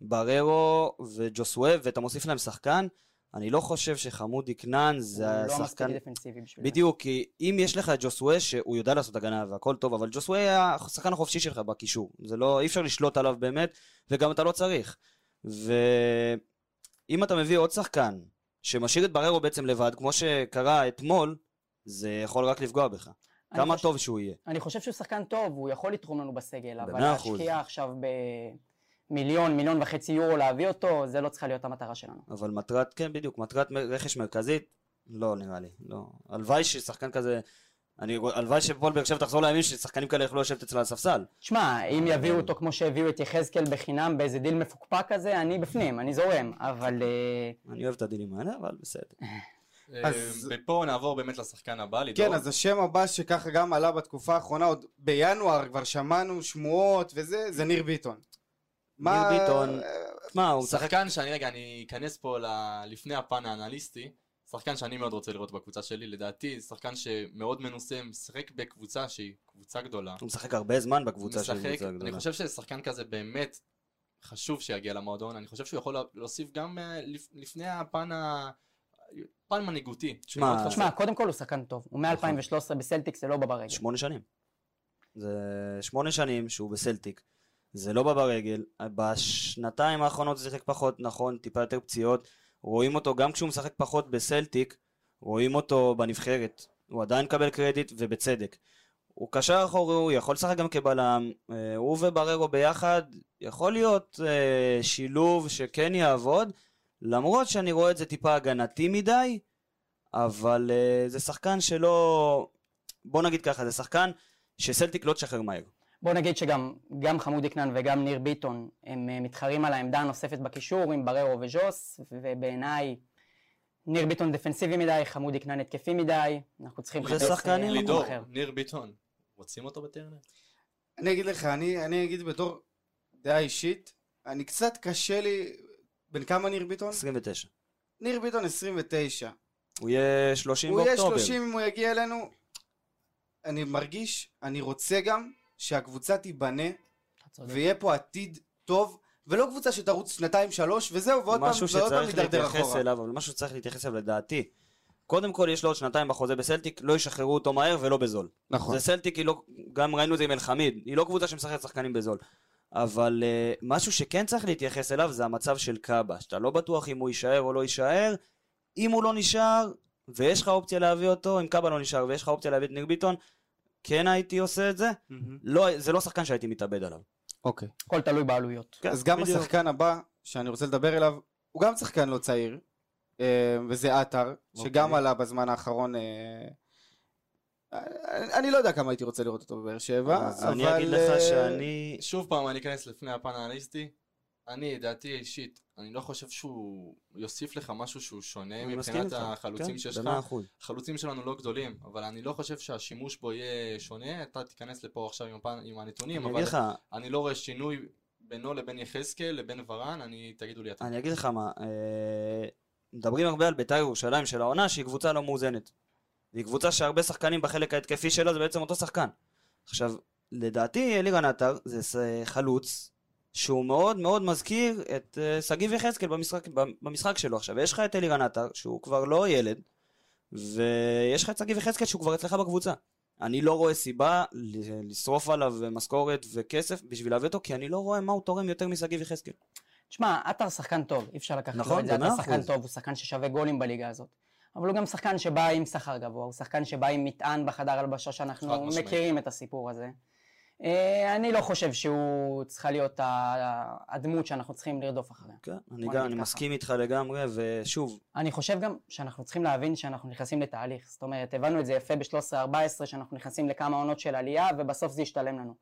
בררו וג'וסווה, ואתה מוסיף להם שחקן, אני לא חושב שחמודי כנען זה הוא לא מספיק השחקן... דפנסיבי בשביל זה. בדיוק, כי אם יש לך את ג'וסווה שהוא יודע לעשות הגנה והכל טוב, אבל ג'וסווה השחקן החופשי שלך בקישור. זה לא, אי אפשר לשלוט עליו באמת, וגם אתה לא צריך. ואם אתה מביא עוד שחקן שמשאיר את בררו בעצם לבד, כמו שקרה אתמול, זה יכול רק לפגוע בך. כמה חושב- טוב שהוא יהיה. אני חושב שהוא שחקן טוב, הוא יכול לתרום לנו בסגל, אבל. להשקיע עכשיו במיליון, מיליון וחצי יורו להביא אותו, זה לא צריכה להיות המטרה שלנו. אבל מטרת, כן, בדיוק, מטרת רכש מרכזית, לא נראה לי, לא. הלוואי ששחקן כזה, אני, הלוואי שפועל באר שבע תחזור לימים ששחקנים כאלה יוכלו לשבת אצלה על הספסל. תשמע, אם יביאו אותו כמו שהביאו את יחזקאל בחינם באיזה דיל מפוקפק כזה, אני בפנים, אני זורם, אבל אה, אני אוהב את הדילים האלה, אבל בסדר. אז- אה, ופה נעבור באמת לשחקן הבא, לידור. כן, אז השם הבא שככה גם עלה בתקופה האחרונה, עוד בינואר כבר שמענו שמועות וזה, זה ניר ביטון. מה- ניר ביטון, מה, הוא משחק... שחקן שאני, רגע, אני אכנס פה ל- לפני הפן האנליסטי. שחקן שאני מאוד רוצה לראות בקבוצה שלי, לדעתי, שחקן שמאוד מנוסה, משחק בקבוצה שהיא קבוצה גדולה. הוא משחק הרבה זמן בקבוצה משחק, קבוצה אני גדולה. חושב ששחקן כזה באמת חשוב שיגיע למועדון, אני חושב שהוא יכול להוסיף גם אה, לפ- לפני הפן ה... פן מנהיגותי. תשמע, קודם כל הוא שחקן טוב, הוא מ-2013 בסלטיק, זה לא בא ברגל. שמונה שנים. זה שמונה שנים שהוא בסלטיק. זה לא בא ברגל. בשנתיים האחרונות הוא שיחק פחות, נכון, טיפה יותר פציעות. רואים אותו, גם כשהוא משחק פחות בסלטיק, רואים אותו בנבחרת. הוא עדיין מקבל קרדיט, ובצדק. הוא קשר אחורי, הוא יכול לשחק גם כבלם. אה, הוא ובררו ביחד, יכול להיות אה, שילוב שכן יעבוד, למרות שאני רואה את זה טיפה הגנתי מדי, אבל אה, זה שחקן שלא... בוא נגיד ככה, זה שחקן שסלטיק לא תשחרר מהר. בוא נגיד שגם גם חמודי כנען וגם ניר ביטון הם אה, מתחרים על העמדה הנוספת בקישור עם בררו וז'וס, ובעיניי ניר ביטון דפנסיבי מדי, חמודי כנען התקפי מדי, אנחנו צריכים זה לחפש, אה, שחקנים. לידור, אחר. ניר ביטון, רוצים אותו בטרנר? אני אגיד לך, אני, אני אגיד בתור דעה אישית, אני קצת קשה לי, בן כמה ניר ביטון? 29. ניר ביטון 29. הוא יהיה 30 הוא יהיה באוקטובר. 30 אם הוא יגיע אלינו. אני מרגיש, אני רוצה גם שהקבוצה תיבנה. ויהיה פה עתיד טוב, ולא קבוצה שתרוץ שנתיים שלוש וזהו, ועוד פעם, משהו ועוד פעם שצריך נידרדר להתייחס אחורה. אליו, אבל משהו שצריך להתייחס אליו לדעתי. קודם כל יש לו עוד שנתיים בחוזה בסלטיק, לא ישחררו אותו מהר ולא בזול. נכון. זה סלטיק, היא לא, גם ראינו את זה עם אלחמיד, היא לא קבוצה שמשחקת שחקנים בזול. אבל uh, משהו שכן צריך להתייחס אליו זה המצב של קאבה, שאתה לא בטוח אם הוא יישאר או לא יישאר. אם הוא לא נשאר, ויש לך אופציה להביא אותו, אם קאבה לא נשאר ויש לך אופציה להביא את ניר ביטון, כן הייתי עושה את זה. מהמם. לא, זה לא שחקן שהייתי מתאבד עליו. אוקיי. הכל תלוי בעלויות. כן, אז גם בדיוק. השחקן הבא שאני רוצה לדבר אליו, הוא גם שחקן לא צעיר, אה, וזה עטר, שגם אוקיי. עלה בזמן האחרון. אני אני לא יודע כמה הייתי רוצה לראות אותו בבאר שבע, אז אבל... אני אגיד לך אה, שאני... שוב פעם אני אכנס לפני הפן האנליסטי. אני, דעתי האישית, אני לא חושב שהוא יוסיף לך משהו שהוא שונה מבחינת. החלוצים כן, שיש לך. החלוצים שלנו לא גדולים, אבל אני לא חושב שהשימוש בו יהיה שונה. אתה תיכנס לפה עכשיו עם, הפן, עם הנתונים, אני אבל לך, אני לא רואה שינוי בינו לבין יחזקאל לבין ורן, אני, תגידו לי אתם. אני אגיד לך מה, אה, מדברים הרבה על בית"ר ירושלים של העונה שהיא קבוצה לא מאוזנת. והיא קבוצה שהרבה שחקנים בחלק ההתקפי שלה זה בעצם אותו שחקן. עכשיו, לדעתי אלירן עטר זה חלוץ שהוא מאוד מאוד מזכיר את אה, שגיב יחזקאל במשחק, במשחק שלו. עכשיו, יש לך את אלירן עטר שהוא כבר לא ילד, ויש לך את שגיב יחזקאל שהוא כבר אצלך בקבוצה. אני לא רואה סיבה לשרוף עליו משכורת וכסף בשביל להביא אותו, כי אני לא רואה מה הוא תורם יותר משגיב יחזקאל. תשמע, עטר שחקן טוב, אי אפשר לקחת נכון, את זה, עטר במאה שחקן. טוב, הוא שחקן ששווה גולים בליגה הזאת. אבל הוא גם שחקן שבא עם שכר גבוה, הוא שחקן שבא עם מטען בחדר הלבשה שאנחנו. מכירים את הסיפור הזה. אה, אני לא חושב שהוא צריכה להיות הדמות שאנחנו צריכים לרדוף אחריה. כן, אני גם, אני. מסכים איתך לגמרי, ושוב, אני חושב גם שאנחנו צריכים להבין שאנחנו נכנסים לתהליך. זאת אומרת, הבנו את זה יפה ב-13-14, שאנחנו נכנסים לכמה עונות של עלייה, ובסוף זה ישתלם לנו.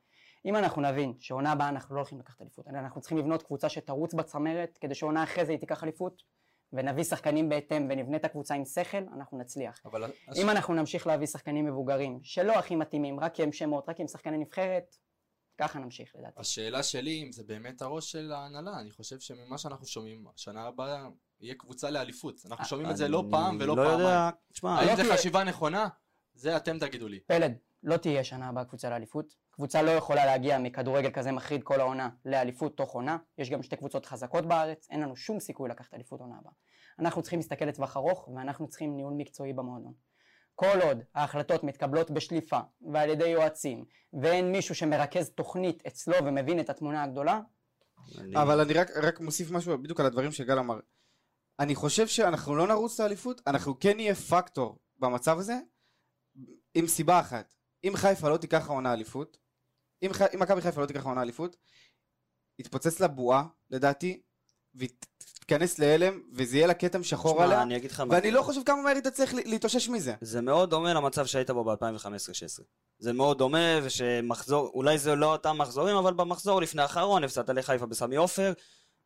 אם אנחנו נבין שעונה הבאה אנחנו לא הולכים לקחת אליפות, אלא אנחנו צריכים לבנות קבוצה שתרוץ בצמרת, כדי שעונה אחרי זה היא תיקח אליפות, ונביא שחקנים בהתאם ונבנה את הקבוצה עם שכל, אנחנו נצליח. אבל. אם אנחנו נמשיך להביא שחקנים מבוגרים, שלא הכי מתאימים, רק כי הם שמות, רק כי הם שחקני נבחרת, ככה נמשיך לדעתי. השאלה שלי אם זה באמת הראש של ההנהלה, אני חושב שממה שאנחנו שומעים, שנה הבאה יהיה קבוצה לאליפות. אנחנו שומעים את זה לא פעם ולא לא פעמיים. יודע, תשמע, האם לא זה חשיבה נכונה? זה אתם תגידו לי. פלד, לא תהיה שנה הבאה קבוצה לאליפות. קבוצה לא יכולה להגיע מכדורגל כזה מחריד כל העונה לאליפות תוך עונה. יש גם שתי קבוצות חזקות בארץ, אין לנו שום סיכוי לקחת אליפות עונה הבאה. אנחנו צריכים להסתכל לטווח ארוך, ואנחנו צריכים ניהול מקצועי במועדון. כל עוד ההחלטות מתקבלות בשליפה ועל ידי יועצים, ואין מישהו שמרכז תוכנית אצלו ומבין את התמונה הגדולה, אני- אבל אני רק, רק מוסיף משהו בדיוק על הדברים שגל אמר. אני חושב שאנחנו לא נרוץ לאליפות, אנחנו כן נהיה פקטור במצב הזה, עם סיבה אחת. אם חיפה לא תיקח העונה אליפות, אם, ח... אם מכבי חיפה לא תיקח העונה אליפות, יתפוצץ לה בועה, לדעתי, והיא ת- תיכנס להלם, וזה יהיה לה כתם שחור תשמע, עליה, אני אגיד לך, מה- ואני לא חושב כמה מהר היא תצליח להתאושש מזה. זה מאוד דומה למצב שהיית בו ב-2015-2016. זה מאוד דומה, ושמחזור, אולי זה לא אותם מחזורים, אבל במחזור לפני האחרון הפסדת לחיפה בסמי עופר,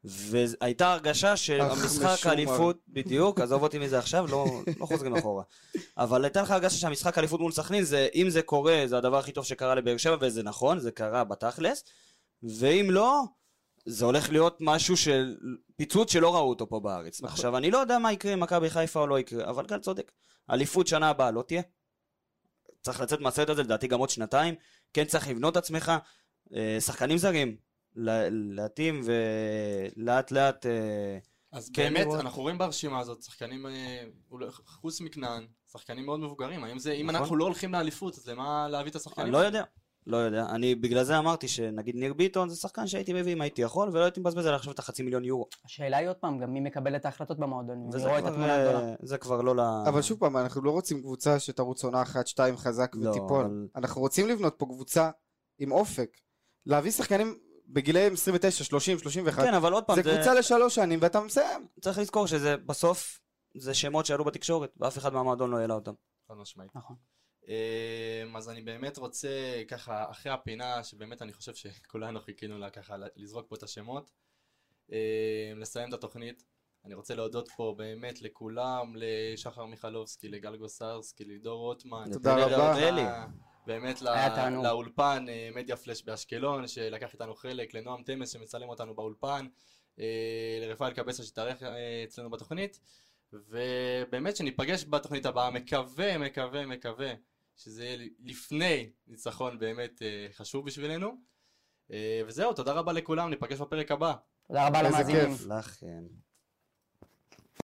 והייתה הרגשה שהמשחק. האליפות, בדיוק, עזוב אותי מזה עכשיו, לא, לא חוזרים אחורה. אבל הייתה לך הרגשה שהמשחק האליפות מול סכנין, זה, אם זה קורה, זה הדבר הכי טוב שקרה לבאר שבע, וזה נכון, זה קרה בתכלס, ואם לא, זה הולך להיות משהו של פיצוץ שלא ראו אותו פה בארץ. נכון. עכשיו, אני לא יודע מה יקרה עם מכבי חיפה או לא יקרה, אבל גל צודק. אליפות שנה הבאה לא תהיה. צריך לצאת מהסרט הזה, לדעתי גם עוד שנתיים. כן צריך לבנות את עצמך. אה, שחקנים זרים, להתאים ולאט לאט... אה, אז כן, באמת, לראות. אנחנו רואים ברשימה הזאת שחקנים, אה, חוץ מכנען, שחקנים מאוד מבוגרים. האם זה, אם נכון. אנחנו לא הולכים לאליפות, אז למה להביא את אני השחקנים? לא יודע. לא יודע. אני בגלל זה אמרתי שנגיד ניר ביטון זה שחקן שהייתי מביא אם הייתי יכול, ולא הייתי מבזבז עליו עכשיו את החצי מיליון יורו. השאלה היא עוד פעם, גם מי מקבל את ההחלטות במועדון, מי וזה רואה את כבר, התמונה הגדולה. אה, זה כבר לא ל... אבל שוב פעם, אנחנו לא רוצים קבוצה שתרוץ עונה אחת, שתיים חזק לא, ותיפול. אבל- אנחנו רוצים לבנות פה קבוצה עם אופק. להביא שחקנים בגילאים 29, 30, 31. כן, אבל עוד פעם, זה זה... קבוצה לשלוש שנים ואתה מסיים. צריך לזכור שזה בסוף, זה שמות שעלו בתקשורת, ואף אחד מהמועדון לא העלה אותם. חד משמעית. נכון. אמ, אז אני באמת רוצה, ככה, אחרי הפינה, שבאמת אני חושב שכולנו חיכינו לה ככה, לזרוק פה את השמות, אמ, לסיים את התוכנית. אני רוצה להודות פה באמת לכולם, לשחר מיכלובסקי, לגל גוסרסקי, לידור רוטמן. תודה רבה. באמת לא-. לאולפן, אה, מדיה פלאש באשקלון, שלקח איתנו חלק, לנועם תמס שמצלם אותנו באולפן, אה, לרפאל קבסה שהתארח אה, אצלנו בתוכנית, ובאמת שניפגש בתוכנית הבאה, מקווה, מקווה, מקווה, שזה יהיה לפני ניצחון באמת חשוב בשבילנו. וזהו, תודה רבה לכולם, ניפגש בפרק הבא. תודה רבה איזה למאזינים. כיף. לכן.